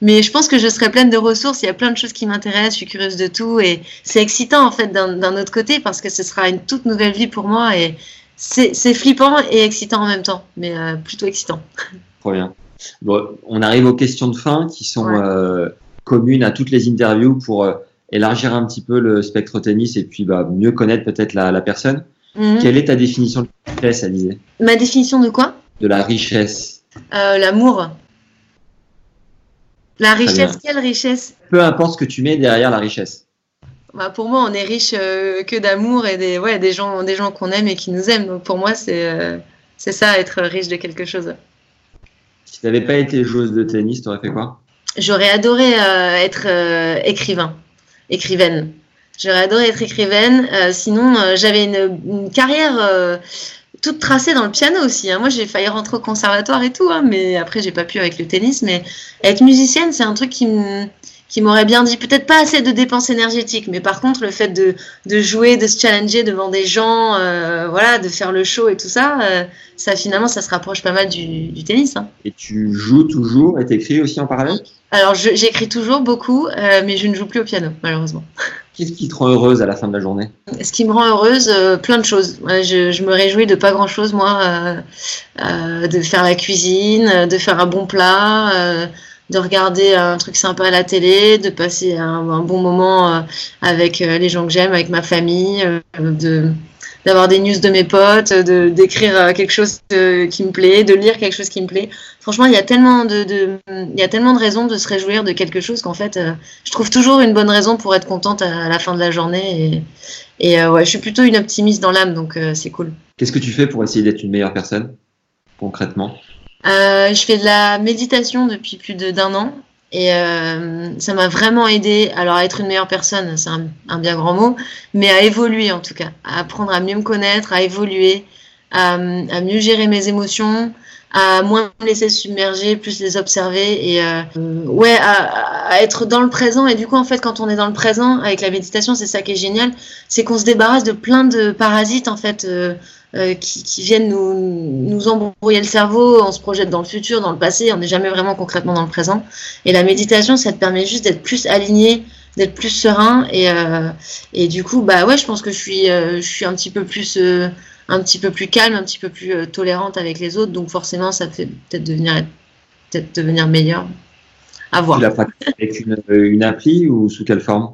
mais je pense que je serai pleine de ressources. Il y a plein de choses qui m'intéressent. Je suis curieuse de tout. Et c'est excitant, en fait, d'un autre côté, parce que ce sera une toute nouvelle vie pour moi. Et c'est flippant et excitant en même temps. Mais euh, plutôt excitant. Trop bien. Bon, on arrive aux questions de fin qui sont ouais. euh, communes à toutes les interviews pour euh, élargir un petit peu le spectre tennis et puis bah, mieux connaître peut-être la, la, personne. -hmm. Quelle est ta définition de richesse, Alizé Ma définition de quoi? De la richesse. L'amour. La richesse, quelle richesse Peu importe ce que tu mets derrière la richesse. Bah, pour moi, on est riche euh, que d'amour et des, ouais, des gens, des gens qu'on aime et qui nous aiment. Donc pour moi, c'est euh, c'est ça, être riche de quelque chose. Si tu n'avais pas été joueuse de tennis, tu aurais fait quoi? J'aurais adoré euh, être écrivain, écrivaine. J'aurais adoré être écrivaine. Sinon, j'avais une, une carrière toute tracée dans le piano aussi. hein. Moi, j'ai failli rentrer au conservatoire et tout, hein, mais après, j'ai pas pu avec le tennis. Mais être musicienne, c'est un truc qui me qui m'aurait bien dit peut-être pas assez de dépenses énergétiques, mais par contre le fait de, de jouer, de se challenger devant des gens, euh, voilà, de faire le show et tout ça, euh, ça finalement ça se rapproche pas mal du, du tennis. Hein. Et tu joues toujours et t'écris aussi en parallèle? Alors j'écris toujours beaucoup, euh, mais je ne joue plus au piano malheureusement. Qu'est-ce qui te rend heureuse à la fin de la journée? Ce qui me rend heureuse, euh, plein de choses. Je, je me réjouis de pas grand chose moi, euh, euh, de faire la cuisine, de faire un bon plat. Euh, de regarder un truc sympa à la télé, de passer un, bon moment euh, avec euh, les gens que j'aime, avec ma famille, euh, de d'avoir des news de mes potes, de d'écrire euh, quelque chose euh, qui me plaît, de lire quelque chose qui me plaît. Franchement, il y a tellement de, de il y a tellement de raisons de se réjouir de quelque chose qu'en fait, euh, je trouve toujours une bonne raison pour être contente à, la fin de la journée. Et, et euh, ouais, je suis plutôt une optimiste dans l'âme, donc euh, c'est cool. Qu'est-ce que tu fais pour essayer d'être une meilleure personne concrètement? Euh, je fais de la méditation depuis plus d'un an et euh, ça m'a vraiment aidé. Alors à être une meilleure personne, c'est un, un bien grand mot, mais à évoluer en tout cas, à apprendre à mieux me connaître, à évoluer, à, à mieux gérer mes émotions, à moins me laisser submerger, plus les observer et euh, ouais, à, à être dans le présent. Et du coup, en fait, quand on est dans le présent avec la méditation, c'est ça qui est génial, c'est qu'on se débarrasse de plein de parasites en fait. euh, euh, qui, viennent nous, embrouiller le cerveau, on se projette dans le futur, dans le passé, on n'est jamais vraiment concrètement dans le présent. Et la méditation, ça te permet juste d'être plus aligné, d'être plus serein. Et, euh, du coup, bah ouais, je pense que je suis, euh, un petit peu plus, un petit peu plus calme, un petit peu plus tolérante avec les autres. Donc forcément, ça fait peut-être devenir, peut-être devenir meilleur. À voir. Tu l'as avec une appli ou sous quelle forme?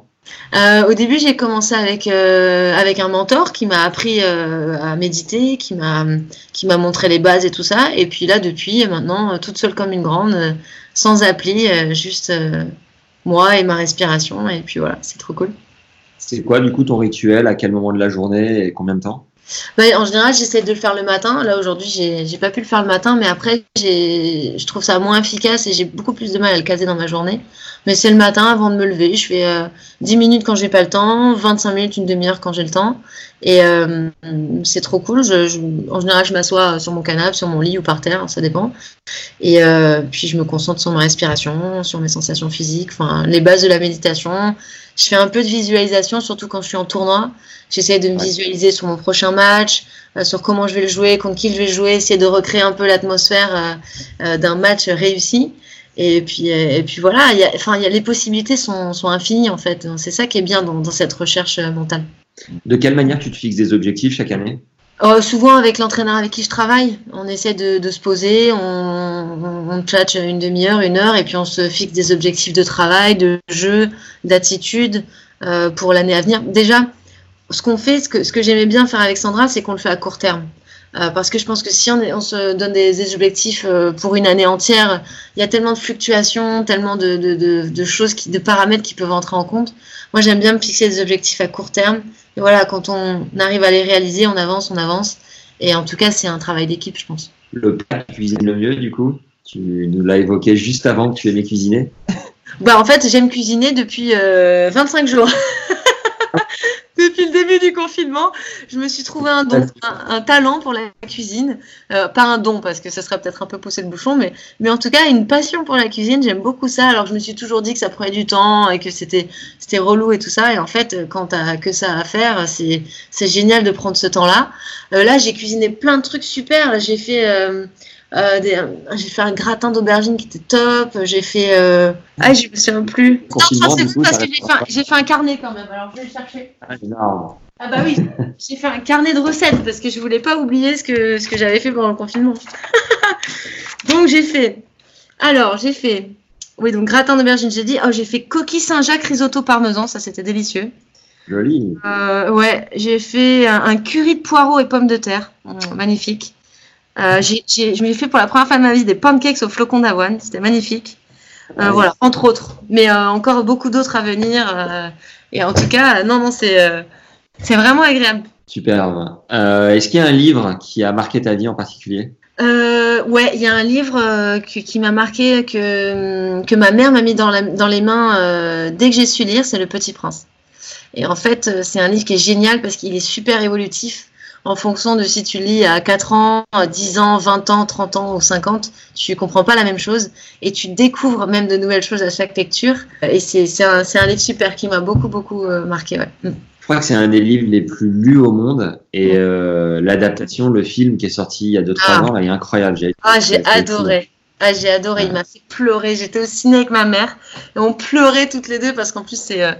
Euh, au début, j'ai commencé avec euh, avec un mentor qui m'a appris euh, à méditer, qui m'a qui m'a montré les bases et tout ça. Et puis là, depuis maintenant, toute seule comme une grande, sans appli, juste moi et ma respiration. Et puis voilà, c'est trop cool. C'est quoi du coup ton rituel? À quel moment de la journée et combien de temps? Ouais, en général, j'essaie de le faire le matin. Là, aujourd'hui, j'ai pas pu le faire le matin, mais après, je trouve ça moins efficace et j'ai beaucoup plus de mal à le caser dans ma journée. Mais c'est le matin avant de me lever. Je fais euh, 10 minutes quand j'ai pas le temps, 25 minutes, une demi-heure quand j'ai le temps. Et euh, c'est trop cool. Je, je- en général, je m'assois sur mon canapé, sur mon lit ou par terre, ça dépend. Et euh, puis, je me concentre sur ma respiration, sur mes sensations physiques, enfin, les bases de la méditation. Je fais un peu de visualisation, surtout quand je suis en tournoi. J'essaie de me Ouais. visualiser sur mon prochain match, euh, sur comment je vais le jouer, contre qui je vais jouer, essayer de recréer un peu l'atmosphère euh, euh, d'un match réussi. Et puis, et puis voilà, il y a, enfin, il y a, les possibilités sont, sont infinies en fait. C'est ça qui est bien dans, dans cette recherche euh, mentale. De quelle manière tu te fixes des objectifs chaque année? Euh, souvent avec l'entraîneur avec qui je travaille, on essaie de, de se poser, on, on, on tchatche une demi-heure, une heure, et puis on se fixe des objectifs de travail, de jeu, d'attitude euh, pour l'année à venir. Déjà, ce qu'on fait, ce que, ce que j'aimais bien faire avec Sandra, c'est qu'on le fait à court terme. Euh, parce que je pense que si on, est- on se donne des, des objectifs euh, pour une année entière, il y a tellement de fluctuations, tellement de, de, de, de choses, qui, de paramètres qui peuvent entrer en compte. Moi, j'aime bien me fixer des objectifs à court terme. Et voilà, quand on arrive à les réaliser, on avance, on avance. Et en tout cas, c'est un travail d'équipe, je pense. Le plat que tu cuisines le mieux du coup Tu nous l'as évoqué juste avant que tu aimais cuisiner. Bah, en fait, j'aime cuisiner depuis euh, 25 jours. depuis le début du confinement, je me suis trouvé un don, un, un talent pour la cuisine. Euh, pas un don, parce que ça serait peut-être un peu poussé le bouchon, mais, mais en tout cas, une passion pour la cuisine. J'aime beaucoup ça. Alors, je me suis toujours dit que ça prenait du temps et que c'était c'était relou et tout ça. Et en fait, quand t'as que ça à faire, c'est c'est génial de prendre ce temps-là. Euh, là, j'ai cuisiné plein de trucs super. J'ai fait. Euh, des- j'ai fait un gratin d'aubergine qui était top. J'ai fait. Euh... Ah, je me souviens plus. Confinement, Non, c'est parce que j'ai fait, j'ai fait un carnet quand même. Alors, je vais le chercher. Ah, énorme. Ah, bah oui, j'ai fait un carnet de recettes parce que je voulais pas oublier ce que, ce que j'avais fait pendant le confinement. donc, j'ai fait. Alors, j'ai fait. Oui, donc gratin d'aubergine, j'ai dit. Oh, j'ai fait coquille Saint-Jacques risotto parmesan. Ça, c'était délicieux. Joli. Euh, ouais, j'ai fait un, un curry de poireaux et pommes de terre. Mm, magnifique. Euh, je m'ai fait pour la première fois de ma vie des pancakes au flocon d'avoine. C'était magnifique. Euh. Voilà, entre autres. Mais euh, encore beaucoup d'autres à venir. euh, Et en tout cas, non, non, c'est c'est vraiment agréable. Superbe. Est-ce qu'il y a un livre qui a marqué ta vie en particulier? Ouais, il y a un livre qui, qui m'a marqué que, que ma mère m'a mis dans, la, dans les mains dès que j'ai su lire, c'est Le Petit Prince. Et en fait, c'est un livre qui est génial parce qu'il est super évolutif en fonction de si tu lis à 4 ans, 10 ans, 20 ans, 30 ans ou 50, tu comprends pas la même chose et tu découvres même de nouvelles choses à chaque lecture. Et c'est un, un livre super qui m'a beaucoup, beaucoup euh, marqué. Ouais. Mm. Je crois que c'est un des livres les plus lus au monde et euh, l'adaptation, le film qui est sorti il y a 2-3 Ah. ans, est incroyable. J'ai Ah, j'ai adoré. Ah, j'ai adoré. Il m'a fait pleurer. J'étais au ciné avec ma mère et on pleurait toutes les deux parce qu'en plus, c'est euh,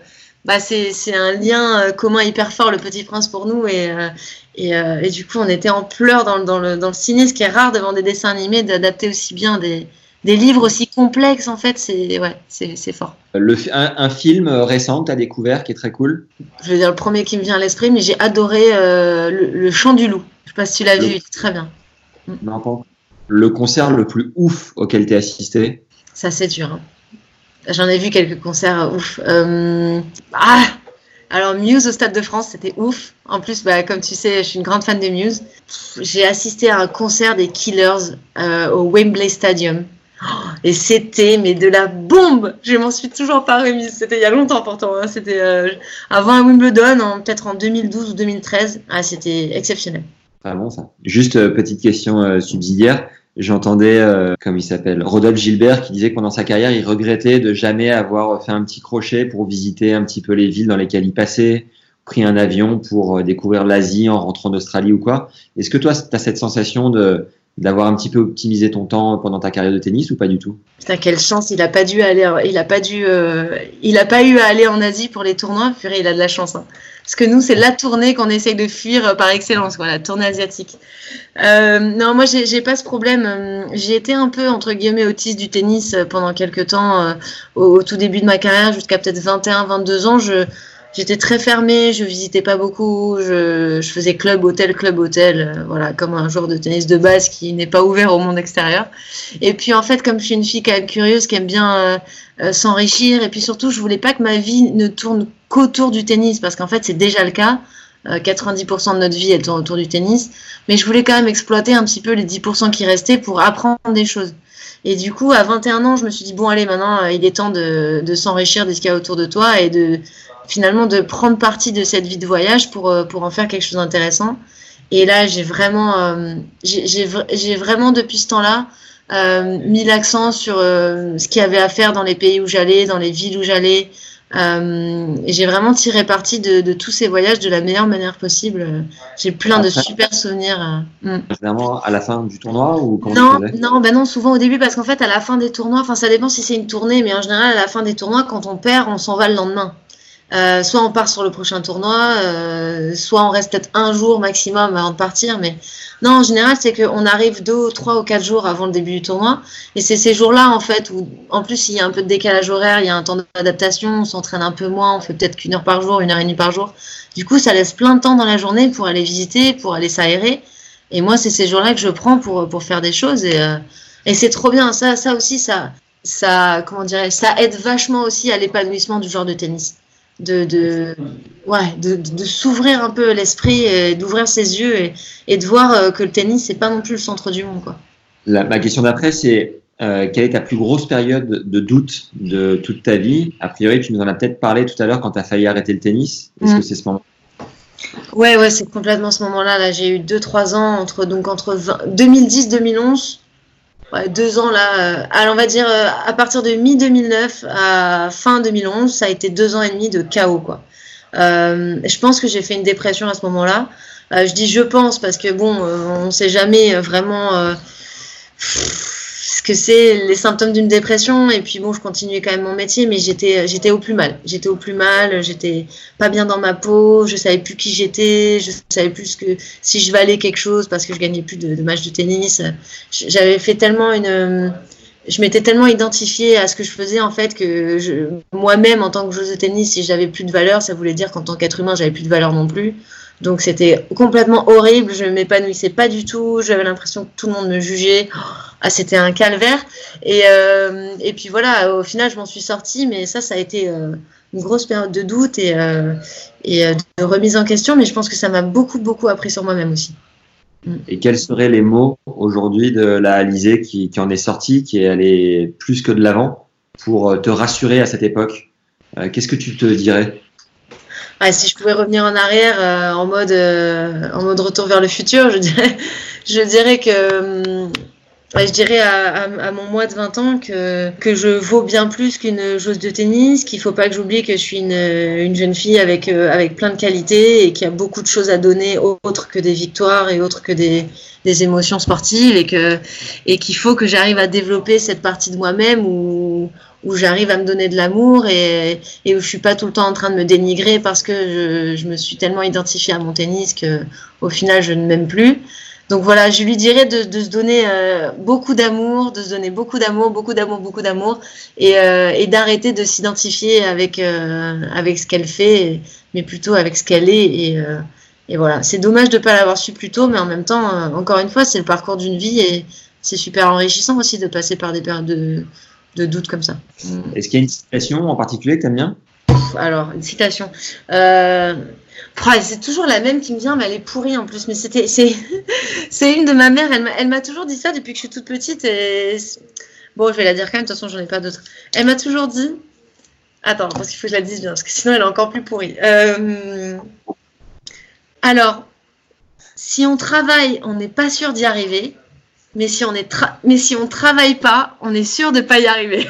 bah, c'est un lien euh, commun hyper fort, le Petit Prince, pour nous. Et, euh, et, euh, et du coup, on était en pleurs dans, le- dans, le, dans le ciné, ce qui est rare devant des dessins animés, d'adapter aussi bien des, des livres aussi complexes. En fait, c'est ouais, c'est c'est fort. Le, un, un film récent que tu as découvert qui est très cool. Je veux dire, le premier qui me vient à l'esprit, mais j'ai adoré euh, le, le Chant du Loup. Je sais pas si tu l'as vu, il est très bien. Non, pas encore. Le concert le plus ouf auquel tu as assisté. Ça, c'est dur. hein. J'en ai vu quelques concerts euh, ouf. Euh, Ah Alors, Muse au Stade de France, c'était ouf. En plus, bah, comme tu sais, je suis une grande fan de Muse. J'ai assisté à un concert des Killers euh, au Wembley Stadium. Oh, Et c'était, mais de la bombe Je m'en suis toujours pas remise. C'était il y a longtemps pourtant. hein. C'était avant un Wimbledon, peut-être en 2012 ou 2013. Ah, c'était exceptionnel. Très bon ça. Juste petite question subsidiaire. J'entendais, euh, comme il s'appelle, Rodolphe Gilbert qui disait que pendant sa carrière, il regrettait de jamais avoir fait un petit crochet pour visiter un petit peu les villes dans lesquelles il passait, pris un avion pour euh, découvrir l'Asie en rentrant d'Australie ou quoi. Est-ce que toi, tu as cette sensation de d'avoir un petit peu optimisé ton temps pendant ta carrière de tennis ou pas du tout? Putain, quelle chance, il a pas dû aller, il a pas dû, euh, il a pas eu à aller en Asie pour les tournois? Purée, il a de la chance. hein. Parce que nous, c'est la tournée qu'on essaye de fuir euh, par excellence, quoi, la tournée asiatique. Euh, non, moi, j'ai pas ce problème. J'ai été un peu entre guillemets autiste du tennis pendant quelques temps, au, au tout début de ma carrière, jusqu'à peut-être 21, 22 ans. Je J'étais très fermée, je visitais pas beaucoup, je, je faisais club, hôtel, club, hôtel, euh, voilà, comme un joueur de tennis de base qui n'est pas ouvert au monde extérieur. Et puis en fait, comme je suis une fille quand même curieuse, qui aime bien euh, euh, s'enrichir, et puis surtout, je voulais pas que ma vie ne tourne qu'autour du tennis, parce qu'en fait, c'est déjà le cas. Euh, 90% de notre vie, elle tourne autour du tennis. Mais je voulais quand même exploiter un petit peu les 10% qui restaient pour apprendre des choses. Et du coup, à 21 ans, je me suis dit, bon, allez, maintenant, il est temps de, de s'enrichir de ce qu'il y a autour de toi et de finalement de prendre partie de cette vie de voyage pour, euh, pour en faire quelque chose d'intéressant. Et là, j'ai vraiment, euh, j'ai vraiment depuis ce temps-là euh, mis l'accent sur euh, ce qu'il y avait à faire dans les pays où j'allais, dans les villes où j'allais. Et j'ai vraiment tiré parti de, de tous ces voyages de la meilleure manière possible. J'ai plein de super souvenirs. euh. Mm. À la fin du tournoi ou Non, non, bah non, souvent au début parce qu'en fait à la fin des tournois, enfin ça dépend si c'est une tournée, mais en général à la fin des tournois, quand on perd, on s'en va le lendemain. Euh, soit on part sur le prochain tournoi, euh, soit on reste peut-être un jour maximum avant de partir. Mais non, en général, c'est qu'on arrive deux, trois ou quatre jours avant le début du tournoi. Et c'est ces jours-là, en fait, où en plus il y a un peu de décalage horaire, il y a un temps d'adaptation, on s'entraîne un peu moins, on fait peut-être qu'une heure par jour, une heure et demie par jour. Du coup, ça laisse plein de temps dans la journée pour aller visiter, pour aller s'aérer. Et moi, c'est ces jours-là que je prends pour, pour faire des choses. Et, euh, et c'est trop bien. Ça, ça aussi, ça, ça, comment dirais ça aide vachement aussi à l'épanouissement du genre de tennis. De, de, ouais, de, de, s'ouvrir un peu l'esprit, d'ouvrir ses yeux et, et de voir euh, que le tennis, c'est pas non plus le centre du monde. Quoi. La- ma question d'après, c'est euh, quelle est ta plus grosse période de doute de toute ta vie? A priori, tu nous en as peut-être parlé tout à l'heure quand tu as failli arrêter le tennis. Est-ce Mm. que c'est ce moment Ouais, ouais, c'est complètement ce moment-là. Là, j'ai eu 2-3 ans entre, donc, entre 2010-2011. Deux ans là. euh, alors, on va dire euh, à partir de mi-2009 à fin 2011, ça a été deux ans et demi de chaos, quoi. Euh, je pense que j'ai fait une dépression à ce moment-là. Je dis je pense parce que bon, on ne sait jamais vraiment ce que c'est les symptômes d'une dépression. Et puis bon, je continuais quand même mon métier, mais j'étais j'étais au plus mal. J'étais au plus mal. J'étais pas bien dans ma peau. Je savais plus qui j'étais. Je savais plus que si je valais quelque chose parce que je gagnais plus de, matchs de tennis. J'avais fait tellement une je m'étais tellement identifiée à ce que je faisais en fait que moi-même en tant que joueuse de tennis, si j'avais plus de valeur, ça voulait dire qu'en tant qu'être humain, j'avais plus de valeur non plus. Donc c'était complètement horrible, je ne m'épanouissais pas du tout, j'avais l'impression que tout le monde me jugeait. Ah, c'était un calvaire. Et, euh, et puis voilà, au final, je m'en suis sortie, mais ça, ça a été euh, une grosse période de doute et, euh, et de remise en question, mais je pense que ça m'a beaucoup, beaucoup appris sur moi-même aussi. Et quels seraient les mots aujourd'hui de la Alizée qui, qui en est sortie, qui est allée plus que de l'avant, pour te rassurer à cette époque? Qu'est-ce que tu te dirais? Si je pouvais revenir en arrière euh, en mode euh, en mode retour vers le futur, je dirais que je dirais à, à, mon mois de 20 ans que, que je vaux bien plus qu'une joueuse de tennis, qu'il faut pas que j'oublie que je suis une, une jeune fille avec, euh, avec plein de qualités et qu'il y a beaucoup de choses à donner autres que des victoires et autres que des, des émotions sportives et que et qu'il faut que j'arrive à développer cette partie de moi-même où, où j'arrive à me donner de l'amour et, où je suis pas tout le temps en train de me dénigrer parce que je, me suis tellement identifiée à mon tennis que au final je ne m'aime plus. Donc voilà, je lui dirais de, se donner euh, beaucoup d'amour, de se donner beaucoup d'amour, beaucoup d'amour, beaucoup d'amour, et, euh, d'arrêter de s'identifier avec euh, avec ce qu'elle fait, mais plutôt avec ce qu'elle est. Et, et voilà, c'est dommage de pas l'avoir su plus tôt, mais en même temps, encore une fois, c'est le parcours d'une vie et c'est super enrichissant aussi de passer par des périodes de, de doute comme ça. Est-ce qu'il y a une citation en particulier que tu aimes bien Alors, une citation. Euh, c'est toujours la même qui me vient, mais elle est pourrie en plus. Mais c'était, c'est, c'est une de ma mère. Elle m'a, elle m'a toujours dit ça depuis que je suis toute petite. Et bon, je vais la dire quand même. De toute façon, j'en ai pas d'autres. Elle m'a toujours dit. Attends, parce qu'il faut que je la dise bien, parce que sinon elle est encore plus pourrie. Euh... Alors, si on travaille, on n'est pas sûr d'y arriver. Mais si on est, tra... mais si on travaille pas, on est sûr de pas y arriver.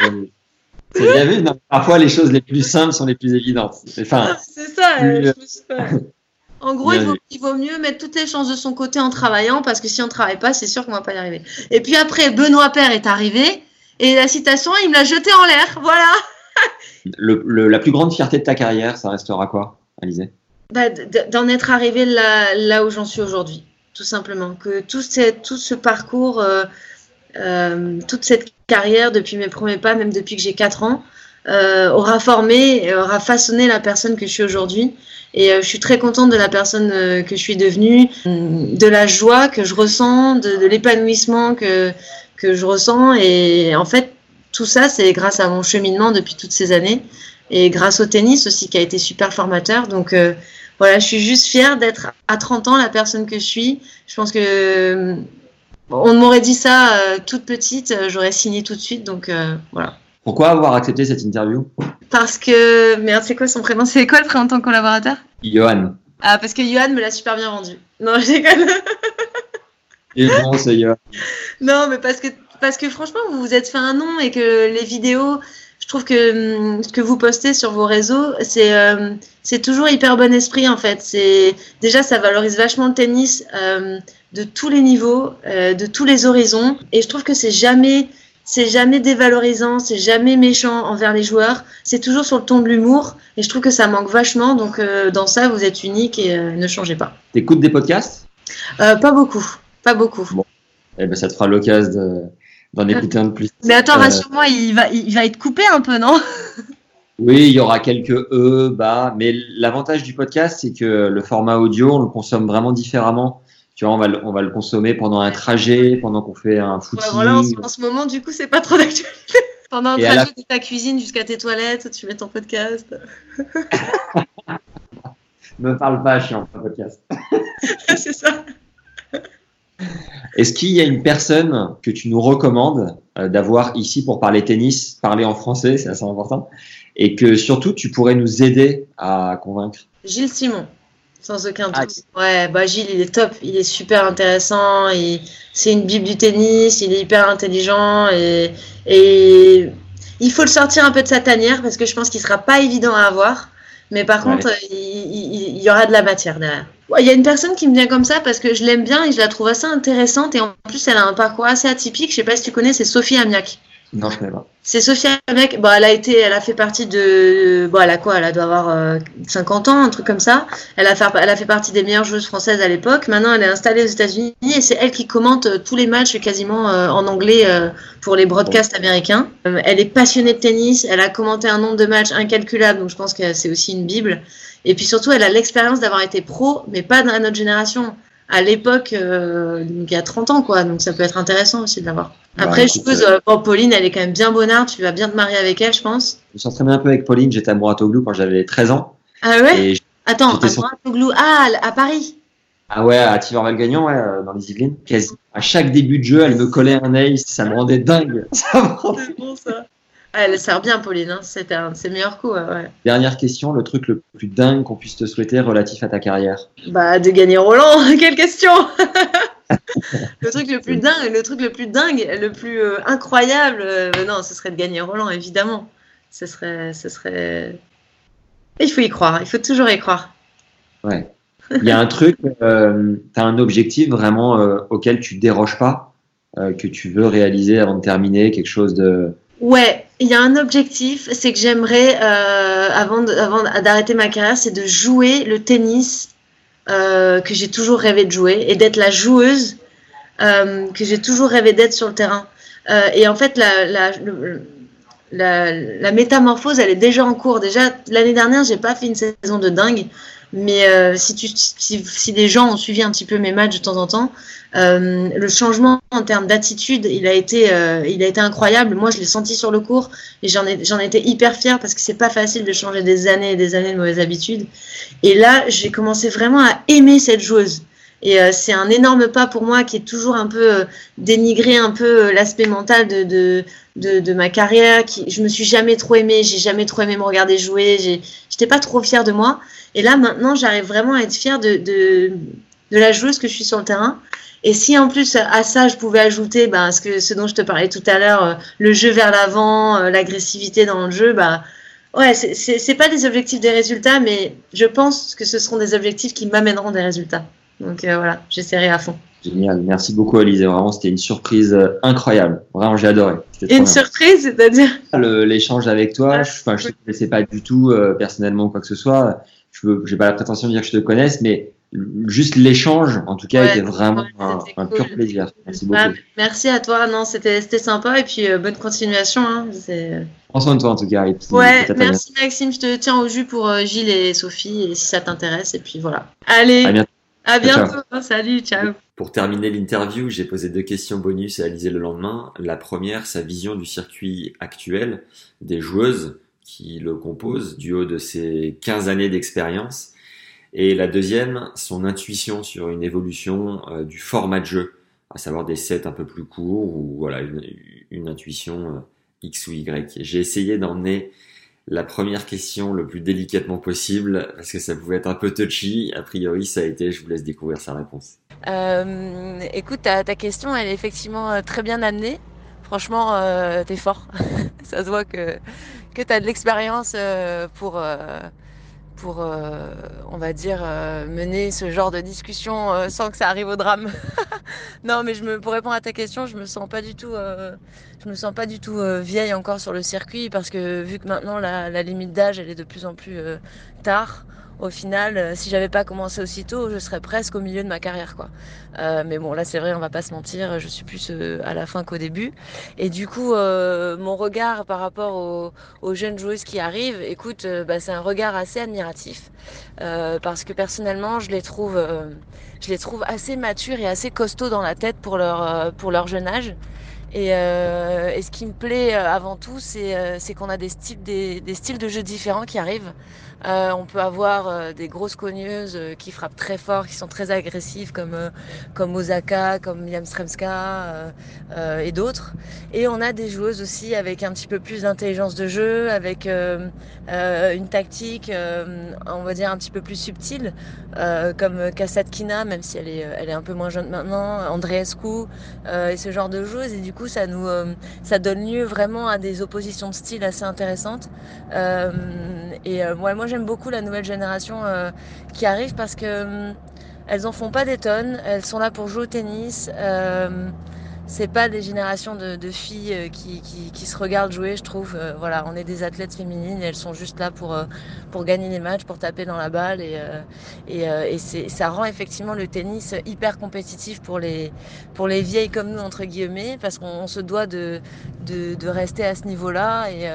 C'est bien vu, non parfois les choses les plus simples sont les plus évidentes. Enfin, c'est ça. Euh, je En gros, il vaut, il vaut, mieux mettre toutes les chances de son côté en travaillant parce que si on ne travaille pas, c'est sûr qu'on va pas y arriver. Et puis après, Benoît Père est arrivé et la citation, il me l'a jeté en l'air. Voilà. le, le, la plus grande fierté de ta carrière, ça restera quoi, Alizé? Bah, D'en être arrivé là, là où j'en suis aujourd'hui, tout simplement. Que tout, cette, tout ce parcours. Euh, euh, toute cette carrière depuis mes premiers pas, même depuis que j'ai 4 ans, euh, aura formé, aura façonné la personne que je suis aujourd'hui. Et je suis très contente de la personne que je suis devenue, de la joie que je ressens, de, de l'épanouissement que, que je ressens. Et en fait, tout ça, c'est grâce à mon cheminement depuis toutes ces années et grâce au tennis aussi qui a été super formateur. Donc voilà, je suis juste fière d'être à 30 ans la personne que je suis. Je pense que on m'aurait dit ça euh, toute petite, euh, j'aurais signé tout de suite, donc euh, voilà. Pourquoi avoir accepté cette interview? Parce que, merde, c'est quoi son prénom? C'est quoi le prénom de ton collaborateur? Johan. Ah, parce que Johan me l'a super bien vendu. Non, je déconne. Et bon, c'est Johan. Non, mais parce que, parce que franchement, vous vous êtes fait un nom et que les vidéos, je trouve que hum, ce que vous postez sur vos réseaux, c'est euh, c'est toujours hyper bon esprit en fait. C'est déjà ça valorise vachement le tennis euh, de tous les niveaux, euh, de tous les horizons, et je trouve que c'est jamais c'est jamais dévalorisant, c'est jamais méchant envers les joueurs. C'est toujours sur le ton de l'humour, et je trouve que ça manque vachement. Donc dans ça, vous êtes unique et ne changez pas. T'écoutes des podcasts? Pas beaucoup, pas beaucoup. Bon. Eh ben, ça te fera l'occasion de d'en écouter un de plus. Mais attends, rassure-moi, il va, il va être coupé un peu, non? Oui, il y aura quelques E, bas, mais l'avantage du podcast, c'est que le format audio, on le consomme vraiment différemment. Tu vois, on va le, on va le consommer pendant un trajet, pendant qu'on fait un footing. Ouais, voilà, en, en, ce moment, du coup, c'est pas trop d'actualité. Pendant un trajet la... de ta cuisine jusqu'à tes toilettes, tu mets ton podcast. Me parle pas, je suis en podcast. c'est ça. Est-ce qu'il y a une personne que tu nous recommandes euh, d'avoir ici pour parler tennis, parler en français, c'est assez important, et que surtout tu pourrais nous aider à convaincre? Gilles Simon, sans aucun doute. Ah, ouais, bah Gilles, il est top, il est super intéressant, et c'est une bible du tennis, il est hyper intelligent et, et il faut le sortir un peu de sa tanière parce que je pense qu'il sera pas évident à avoir. Mais par ouais. contre, il, il, il, y aura de la matière derrière. Il y a une personne qui me vient comme ça parce que je l'aime bien et je la trouve assez intéressante. Et en plus, elle a un parcours assez atypique. Je sais pas si tu connais, c'est Sophie Amiac. Non, je connais pas. C'est Sophia Mec. Bon, elle a été, elle a fait partie de, bon, elle a quoi? Elle doit avoir euh, 50 ans, un truc comme ça. Elle a fait, elle a fait partie des meilleures joueuses françaises à l'époque. Maintenant, elle est installée aux États-Unis et c'est elle qui commente euh, tous les matchs quasiment euh, en anglais euh, pour les broadcasts américains. Euh, elle est passionnée de tennis. Elle a commenté un nombre de matchs incalculable, donc je pense que c'est aussi une bible. Et puis surtout, elle a l'expérience d'avoir été pro, mais pas dans notre génération. À l'époque, euh, il y a 30 ans, quoi. Donc ça peut être intéressant aussi de l'avoir. Bah, Après, écoute, je suppose, euh, bon, Pauline, elle est quand même bien bonnarde. Tu vas bien te marier avec elle, je pense. Je me s'entraînais un peu avec Pauline, j'étais à Mouratoglou quand j'avais 13 ans. Ah ouais? Attends, à Bratoglou. Ah, à Paris. Ah ouais, à Tivor-Valgagnon, ouais, euh, dans les Yvelines. Quasi. À chaque début de jeu, elle me collait un ace, ça me rendait dingue. Ça me rendait- C'est bon, ça. Ah, elle sert bien, Pauline. Hein. C'était un de ses meilleurs coups. ouais. Dernière question, le truc le plus dingue qu'on puisse te souhaiter relatif à ta carrière. Bah, de gagner Roland. Quelle question? Le truc le plus dingue, le truc le plus dingue, le plus euh, incroyable, euh, non, ce serait de gagner Roland, évidemment. Ce serait, ce serait. Il faut y croire. Il faut toujours y croire. Ouais. Il y a un truc, euh, tu as un objectif vraiment euh, auquel tu déroges pas, que tu veux réaliser avant de terminer, quelque chose de. Ouais, il y a un objectif, c'est que j'aimerais, avant d'arrêter ma carrière, c'est de jouer le tennis euh, que j'ai toujours rêvé de jouer et d'être la joueuse euh, que j'ai toujours rêvé d'être sur le terrain. Euh, et en fait, la, la, la, la métamorphose, elle est déjà en cours. Déjà, l'année dernière, j'ai pas fait une saison de dingue. Mais euh, si, tu, si, si des gens ont suivi un petit peu mes matchs de temps en temps, euh, le changement en termes d'attitude, il a été, euh, incroyable. Moi, je l'ai senti sur le cours et j'en ai, étais hyper fière parce que c'est pas facile de changer des années et des années de mauvaises habitudes. Et là, j'ai commencé vraiment à aimer cette joueuse. Et euh, c'est un énorme pas pour moi qui est toujours un peu euh, dénigré un peu euh, l'aspect mental de, de, ma carrière. Qui, je me suis jamais trop aimée, j'ai jamais trop aimé me regarder jouer. J'étais pas trop fière de moi. Et là, maintenant, j'arrive vraiment à être fière de, de, la joueuse que je suis sur le terrain. Et si en plus à ça je pouvais ajouter ben, ce, dont je te parlais tout à l'heure, le jeu vers l'avant, l'agressivité dans le jeu, bah ouais, c'est- c'est c'est pas des objectifs des résultats, mais je pense que ce seront des objectifs qui m'amèneront des résultats. Donc euh, voilà, j'essaierai à fond. Génial. Merci beaucoup, Alizé. Vraiment, c'était une surprise euh, incroyable. Vraiment, j'ai adoré. Une bien. surprise, c'est-à-dire Le- L'échange avec toi, je, enfin, je te connaissais pas du tout euh, personnellement ou quoi que ce soit. Je j'ai pas la prétention de dire que je te connaisse, mais juste l'échange, en tout cas, Ouais, était vraiment ouais, un, c'était un cool. pur plaisir. Merci beaucoup. Bah, merci à toi, non, c'était sympa et puis euh, bonne continuation. Hein, Prends soin de toi, en tout cas. et puis, Ouais, merci Maxime, je te tiens au jus pour euh, Gilles et Sophie et si ça t'intéresse et puis voilà. Allez, À bientôt. Ciao, salut, ciao. Pour terminer l'interview, j'ai posé deux questions bonus à Alizé le lendemain. La première, sa vision du circuit actuel, des joueuses qui le composent du haut de ses 15 années d'expérience. Et la deuxième, son intuition sur une évolution euh, du format de jeu, à savoir des sets un peu plus courts ou voilà une, une intuition euh, X ou Y. J'ai essayé d'emmener la première question le plus délicatement possible parce que ça pouvait être un peu touchy. A priori, ça a été. Je vous laisse découvrir sa réponse. Euh, écoute, ta, ta question, elle est effectivement euh, très bien amenée. Franchement, euh, t'es fort. Ça se voit que, que tu as de l'expérience euh, pour, euh, pour euh, on va dire, euh, mener ce genre de discussion euh, sans que ça arrive au drame. non, mais je me, pour répondre à ta question, je me sens pas du tout, je me sens pas du tout vieille encore sur le circuit parce que vu que maintenant la, la limite d'âge, elle est de plus en plus tard au final, euh, si j'avais pas commencé aussitôt, je serais presque au milieu de ma carrière, quoi. Euh, mais bon, là, c'est vrai, on va pas se mentir, je suis plus euh, à la fin qu'au début. Et du coup, euh, mon regard par rapport aux, aux jeunes joueuses qui arrivent, écoute, euh, bah, c'est un regard assez admiratif, parce que personnellement, je les trouve, je les trouve assez matures et assez costauds dans la tête pour leur, pour leur jeune âge. Et, euh, et ce qui me plaît avant tout, c'est c'est qu'on a des styles, des, des styles de jeu différents qui arrivent. Euh, on peut avoir euh, des grosses cogneuses euh, qui frappent très fort, qui sont très agressives, comme, comme Osaka, comme Liam Stremska euh, et d'autres. Et on a des joueuses aussi avec un petit peu plus d'intelligence de jeu, avec une tactique, on va dire, un petit peu plus subtile, comme Kasatkina, même si elle est, elle est un peu moins jeune maintenant, Andreescu, et ce genre de joueuses. Et du coup, ça, nous, ça donne lieu vraiment à des oppositions de style assez intéressantes. Et moi j'aime beaucoup la nouvelle génération euh, qui arrive parce que euh, elles en font pas des tonnes, elles sont là pour jouer au tennis. Euh, c'est pas des générations de, filles euh, qui, qui, qui, se regardent jouer, je trouve. Voilà, on est des athlètes féminines et elles sont juste là pour, pour gagner les matchs, pour taper dans la balle. Et, et, et ça rend effectivement le tennis hyper compétitif pour les, pour les vieilles comme nous, entre guillemets, parce qu'on se doit de, de, de, rester à ce niveau-là. Et,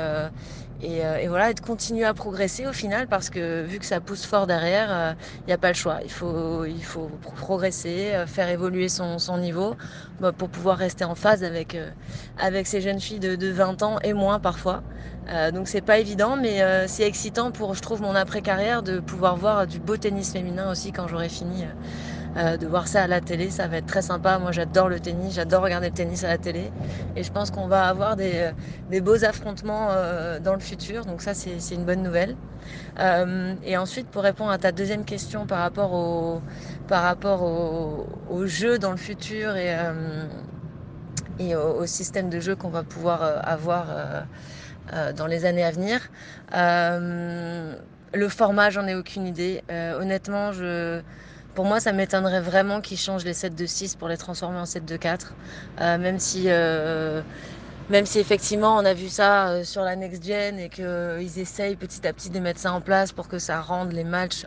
et, euh, et, voilà, et de continuer à progresser au final parce que vu que ça pousse fort derrière, il euh, n'y a pas le choix. Il faut, il faut progresser, euh, faire évoluer son, son niveau bah, pour pouvoir rester en phase avec, euh, avec ces jeunes filles de, de 20 ans et moins parfois. Euh, donc c'est pas évident, mais c'est excitant pour, je trouve, mon après-carrière de pouvoir voir du beau tennis féminin aussi quand j'aurai fini euh, de voir ça à la télé, ça va être très sympa. Moi, j'adore le tennis, j'adore regarder le tennis à la télé. Et je pense qu'on va avoir des, euh, des beaux affrontements euh, dans le futur. Donc ça, c'est une bonne nouvelle. Euh, et ensuite, pour répondre à ta deuxième question par rapport au, par rapport au, jeu dans le futur et, euh, et au, système de jeu qu'on va pouvoir avoir dans les années à venir. le format, j'en ai aucune idée. honnêtement, je pour moi, ça m'étonnerait vraiment qu'ils changent les 7 de 6 pour les transformer en 7 de 4. Euh, même si. Euh, même si effectivement on a vu ça euh, sur la next gen et qu'ils euh, essayent petit à petit de mettre ça en place pour que ça rende les matchs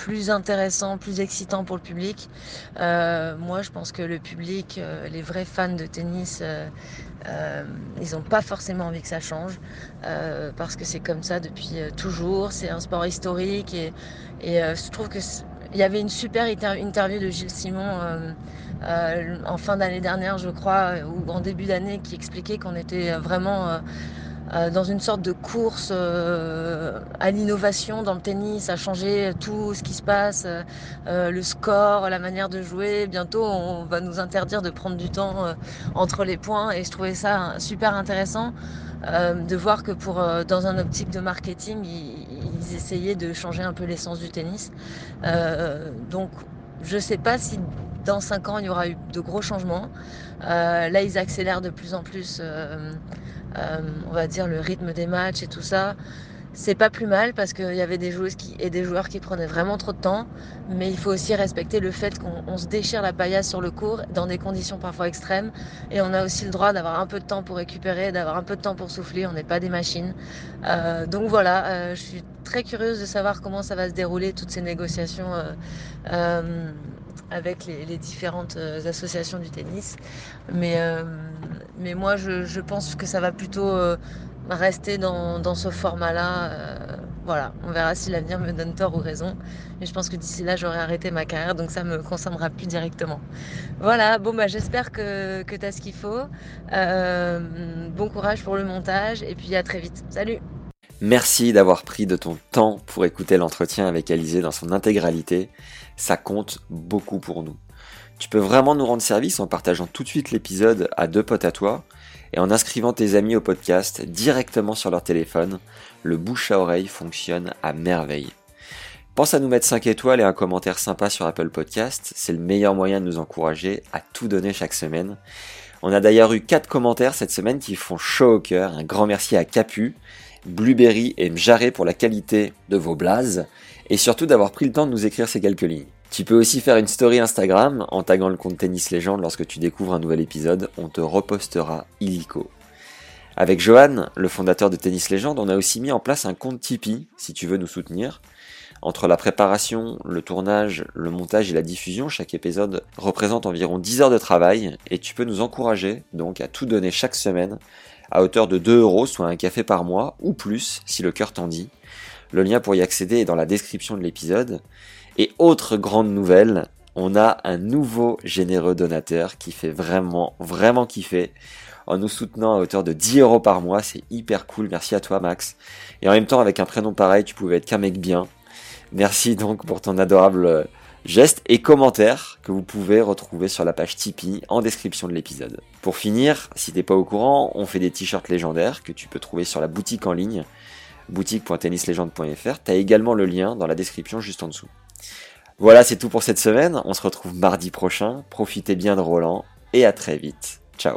plus intéressants, plus excitants pour le public. Euh, moi, je pense que le public, euh, les vrais fans de tennis, ils n'ont pas forcément envie que ça change parce que c'est comme ça depuis toujours. C'est un sport historique et, je trouve que il y avait une super interview de Gilles Simon euh, euh, en fin d'année dernière, je crois, ou en début d'année, qui expliquait qu'on était vraiment euh, euh, dans une sorte de course euh, à l'innovation dans le tennis, à changer tout ce qui se passe, euh, le score, la manière de jouer. Bientôt, on va nous interdire de prendre du temps entre les points, et je trouvais ça super intéressant. de voir que pour dans un optique de marketing, ils, essayaient de changer un peu l'essence du tennis. Euh, donc, je ne sais pas si dans 5 ans, il y aura eu de gros changements. Euh, là, ils accélèrent de plus en plus, euh, on va dire, le rythme des matchs et tout ça c'est pas plus mal parce qu'il y avait des joueuses et des joueurs qui prenaient vraiment trop de temps, mais il faut aussi respecter le fait qu'on se déchire la paillasse sur le cours dans des conditions parfois extrêmes. Et on a aussi le droit d'avoir un peu de temps pour récupérer, d'avoir un peu de temps pour souffler, on n'est pas des machines. Euh, donc voilà, euh, je suis très curieuse de savoir comment ça va se dérouler toutes ces négociations euh, euh avec les, différentes euh, associations du tennis, mais, euh, mais moi je, pense que ça va plutôt rester dans, dans ce format-là. Euh, voilà, on verra si l'avenir me donne tort ou raison. Mais je pense que d'ici là, j'aurai arrêté ma carrière, donc ça me concernera plus directement. Voilà, bon, bah, j'espère que, que tu as ce qu'il faut. Euh, bon courage pour le montage, et puis à très vite. Salut Merci d'avoir pris de ton temps pour écouter l'entretien avec Alizé dans son intégralité. Ça compte beaucoup pour nous. Tu peux vraiment nous rendre service en partageant tout de suite l'épisode à deux potes à toi et en inscrivant tes amis au podcast directement sur leur téléphone, le bouche à oreille fonctionne à merveille. Pense à nous mettre 5 étoiles et un commentaire sympa sur Apple Podcast, c'est le meilleur moyen de nous encourager à tout donner chaque semaine. On a d'ailleurs eu 4 commentaires cette semaine qui font chaud au cœur. Un grand merci à Capu, Blueberry et Mjaré pour la qualité de vos blazes et surtout d'avoir pris le temps de nous écrire ces quelques lignes. Tu peux aussi faire une story Instagram en taguant le compte Tennis Légende lorsque tu découvres un nouvel épisode, on te repostera illico. Avec Johan, le fondateur de Tennis Légende, on a aussi mis en place un compte Tipeee si tu veux nous soutenir. Entre la préparation, le tournage, le montage et la diffusion, chaque épisode représente environ 10 heures de travail et tu peux nous encourager donc à tout donner chaque semaine à hauteur de 2 euros, soit un café par mois ou plus si le cœur t'en dit. Le lien pour y accéder est dans la description de l'épisode. Et autre grande nouvelle, on a un nouveau généreux donateur qui fait vraiment, vraiment kiffer en nous soutenant à hauteur de 10 euros par mois. C'est hyper cool. Merci à toi, Max. Et en même temps, avec un prénom pareil, tu pouvais être qu'un mec bien. Merci donc pour ton adorable geste et commentaire que vous pouvez retrouver sur la page Tipeee en description de l'épisode. Pour finir, si t'es pas au courant, on fait des t-shirts légendaires que tu peux trouver sur la boutique en ligne boutique.tennislegende.fr. T'as également le lien dans la description juste en dessous. Voilà, c'est tout pour cette semaine. On se retrouve mardi prochain. Profitez bien de Roland et à très vite. Ciao.